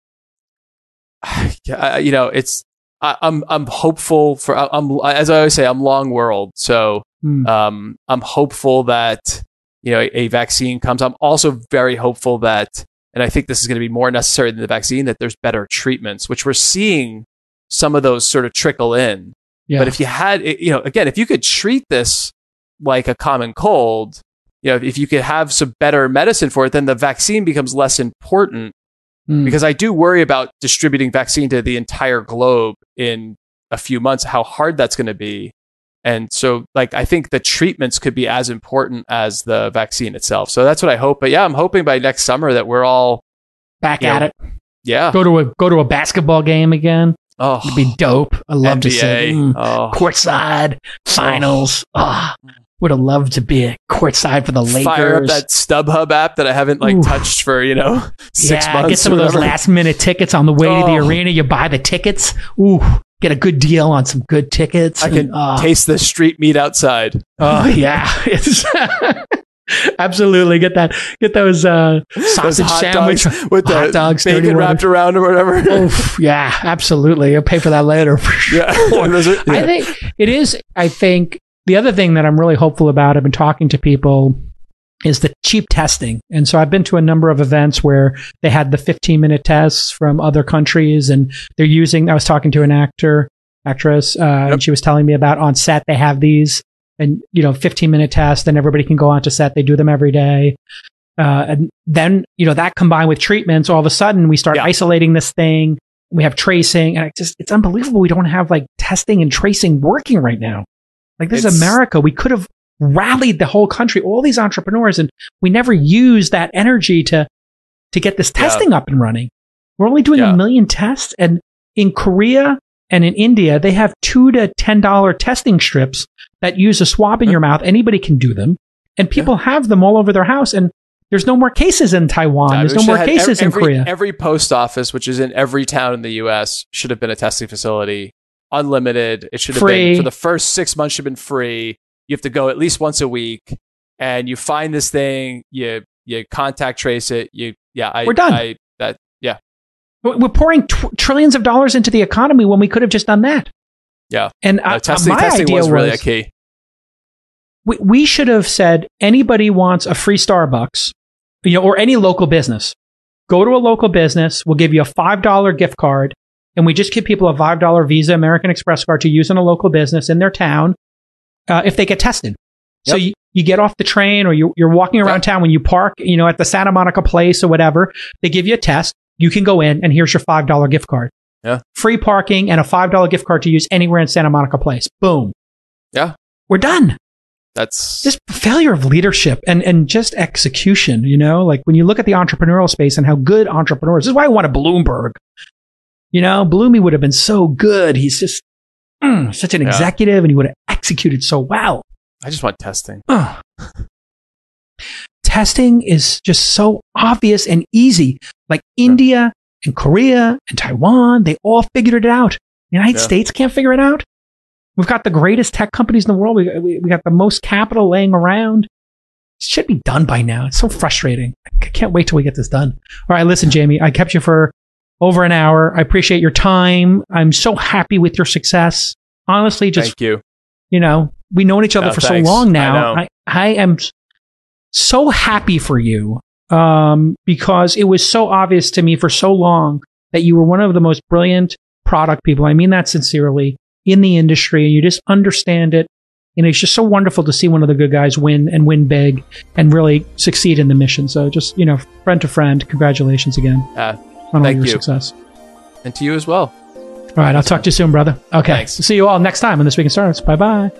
(sighs) yeah, you know, it's I, I'm I'm hopeful for I'm as I always say I'm long world. So Hmm. um, I'm hopeful that you know a vaccine comes. I'm also very hopeful that, and I think this is going to be more necessary than the vaccine, that there's better treatments, which we're seeing some of those sort of trickle in. Yeah. But if you had, you know, again, if you could treat this like a common cold, you know, if you could have some better medicine for it, then the vaccine becomes less important Hmm. because I do worry about distributing vaccine to the entire globe in a few months, how hard that's going to be. And so, like, I think the treatments could be as important as the vaccine itself. So that's what I hope. But yeah, I'm hoping by next summer that we're all, back at know, it. yeah. Go to a go to a basketball game again. Oh, It'd be dope. I love to see NBA. mm, Oh, courtside finals. Ah, would have loved to be at courtside for the Lakers. fire up that StubHub app that I haven't like Oof. touched for you know (laughs) six yeah, months. get some of those last minute tickets on the way to the Oh. arena. You buy the tickets. Ooh, get a good deal on some good tickets. I can and, ah, taste the street meat outside. Oh (laughs) yeah, (laughs) absolutely get that. Get those uh, Those sausage hot sandwich dogs with hot the dogs, bacon wrapped around or whatever. Oof, yeah, absolutely. I'll pay for that later. yeah. (laughs) Those are- I think it is. I think the other thing that I'm really hopeful about, I've been talking to people, is the cheap testing. And so I've been to a number of events where they had the 15 minute tests from other countries and they're using, I was talking to an actor, actress, uh, and she was telling me about on set, they have these and, you know, 15 minute tests and everybody can go onto set. They do them every day. Uh, and then, you know, that combined with treatments, all of a sudden we start Yeah. isolating this thing. We have tracing and it just, it's unbelievable. We don't have like testing and tracing working right now. Like this is America. We could have rallied the whole country, all these entrepreneurs, and we never used that energy to, to get this Yeah. testing up and running. We're only doing Yeah. a million tests. And in Korea and in India, they have two to $10 testing strips that use a swab in Yeah. your mouth. Anybody can do them. And people have them all over their house. And There's no more cases in Taiwan. Yeah, There's no more cases every, in Korea. Every post office, which is in every town in the U.S., should have been a testing facility, unlimited. It should have Free. been for the first six months. Should have been free. You have to go at least once a week, and you find this thing. You you contact trace it. You yeah. I, We're done. I, that yeah. We're pouring tw- trillions of dollars into the economy when we could have just done that. Yeah. And No, uh, testing my testing idea was really a key. we, we should have said anybody wants a free Starbucks, you know, or any local business. Go to a local business. We'll give you a five dollar gift card, and we just give people a five dollar Visa American Express card to use in a local business in their town uh, if they get tested. So you, you get off the train or you, you're walking around Yep. town when you park, you know, at the Santa Monica place or whatever. They give you a test. You can go in, and here's your five dollar gift card. Yeah. Free parking and a five dollar gift card to use anywhere in Santa Monica place. Boom. Yeah. We're done That's just failure of leadership and, and just execution, you know, like when you look at the entrepreneurial space and how good entrepreneurs, this is why I want a Bloomberg. You know, Bloomy would have been so good. He's just mm, such an Yeah. executive and he would have executed so well. I just want testing. Ugh. Testing is just so obvious and easy. Like India and Korea and Taiwan, they all figured it out. The United Yeah. States can't figure it out. We've got the greatest tech companies in the world. We, we, we got the most capital laying around. It should be done by now. It's so frustrating. I can't wait till we get this done. All right, listen, Jamie, I kept you for over an hour. I appreciate your time. I'm so happy with your success. Honestly, just Thank you. you know, we've known each other Oh, for thanks. so long now. know. I, I, am so happy for you um, because it was so obvious to me for so long that you were one of the most brilliant product people. I mean that sincerely in the industry, and you just understand it. And it's just so wonderful to see one of the good guys win and win big and really succeed in the mission. So, just you know, friend to friend, congratulations again Uh, on all thank your you. success. and to you as well. All right, I'll talk to you soon, brother. Okay, Thanks. see you all next time on this week in startups. Bye bye.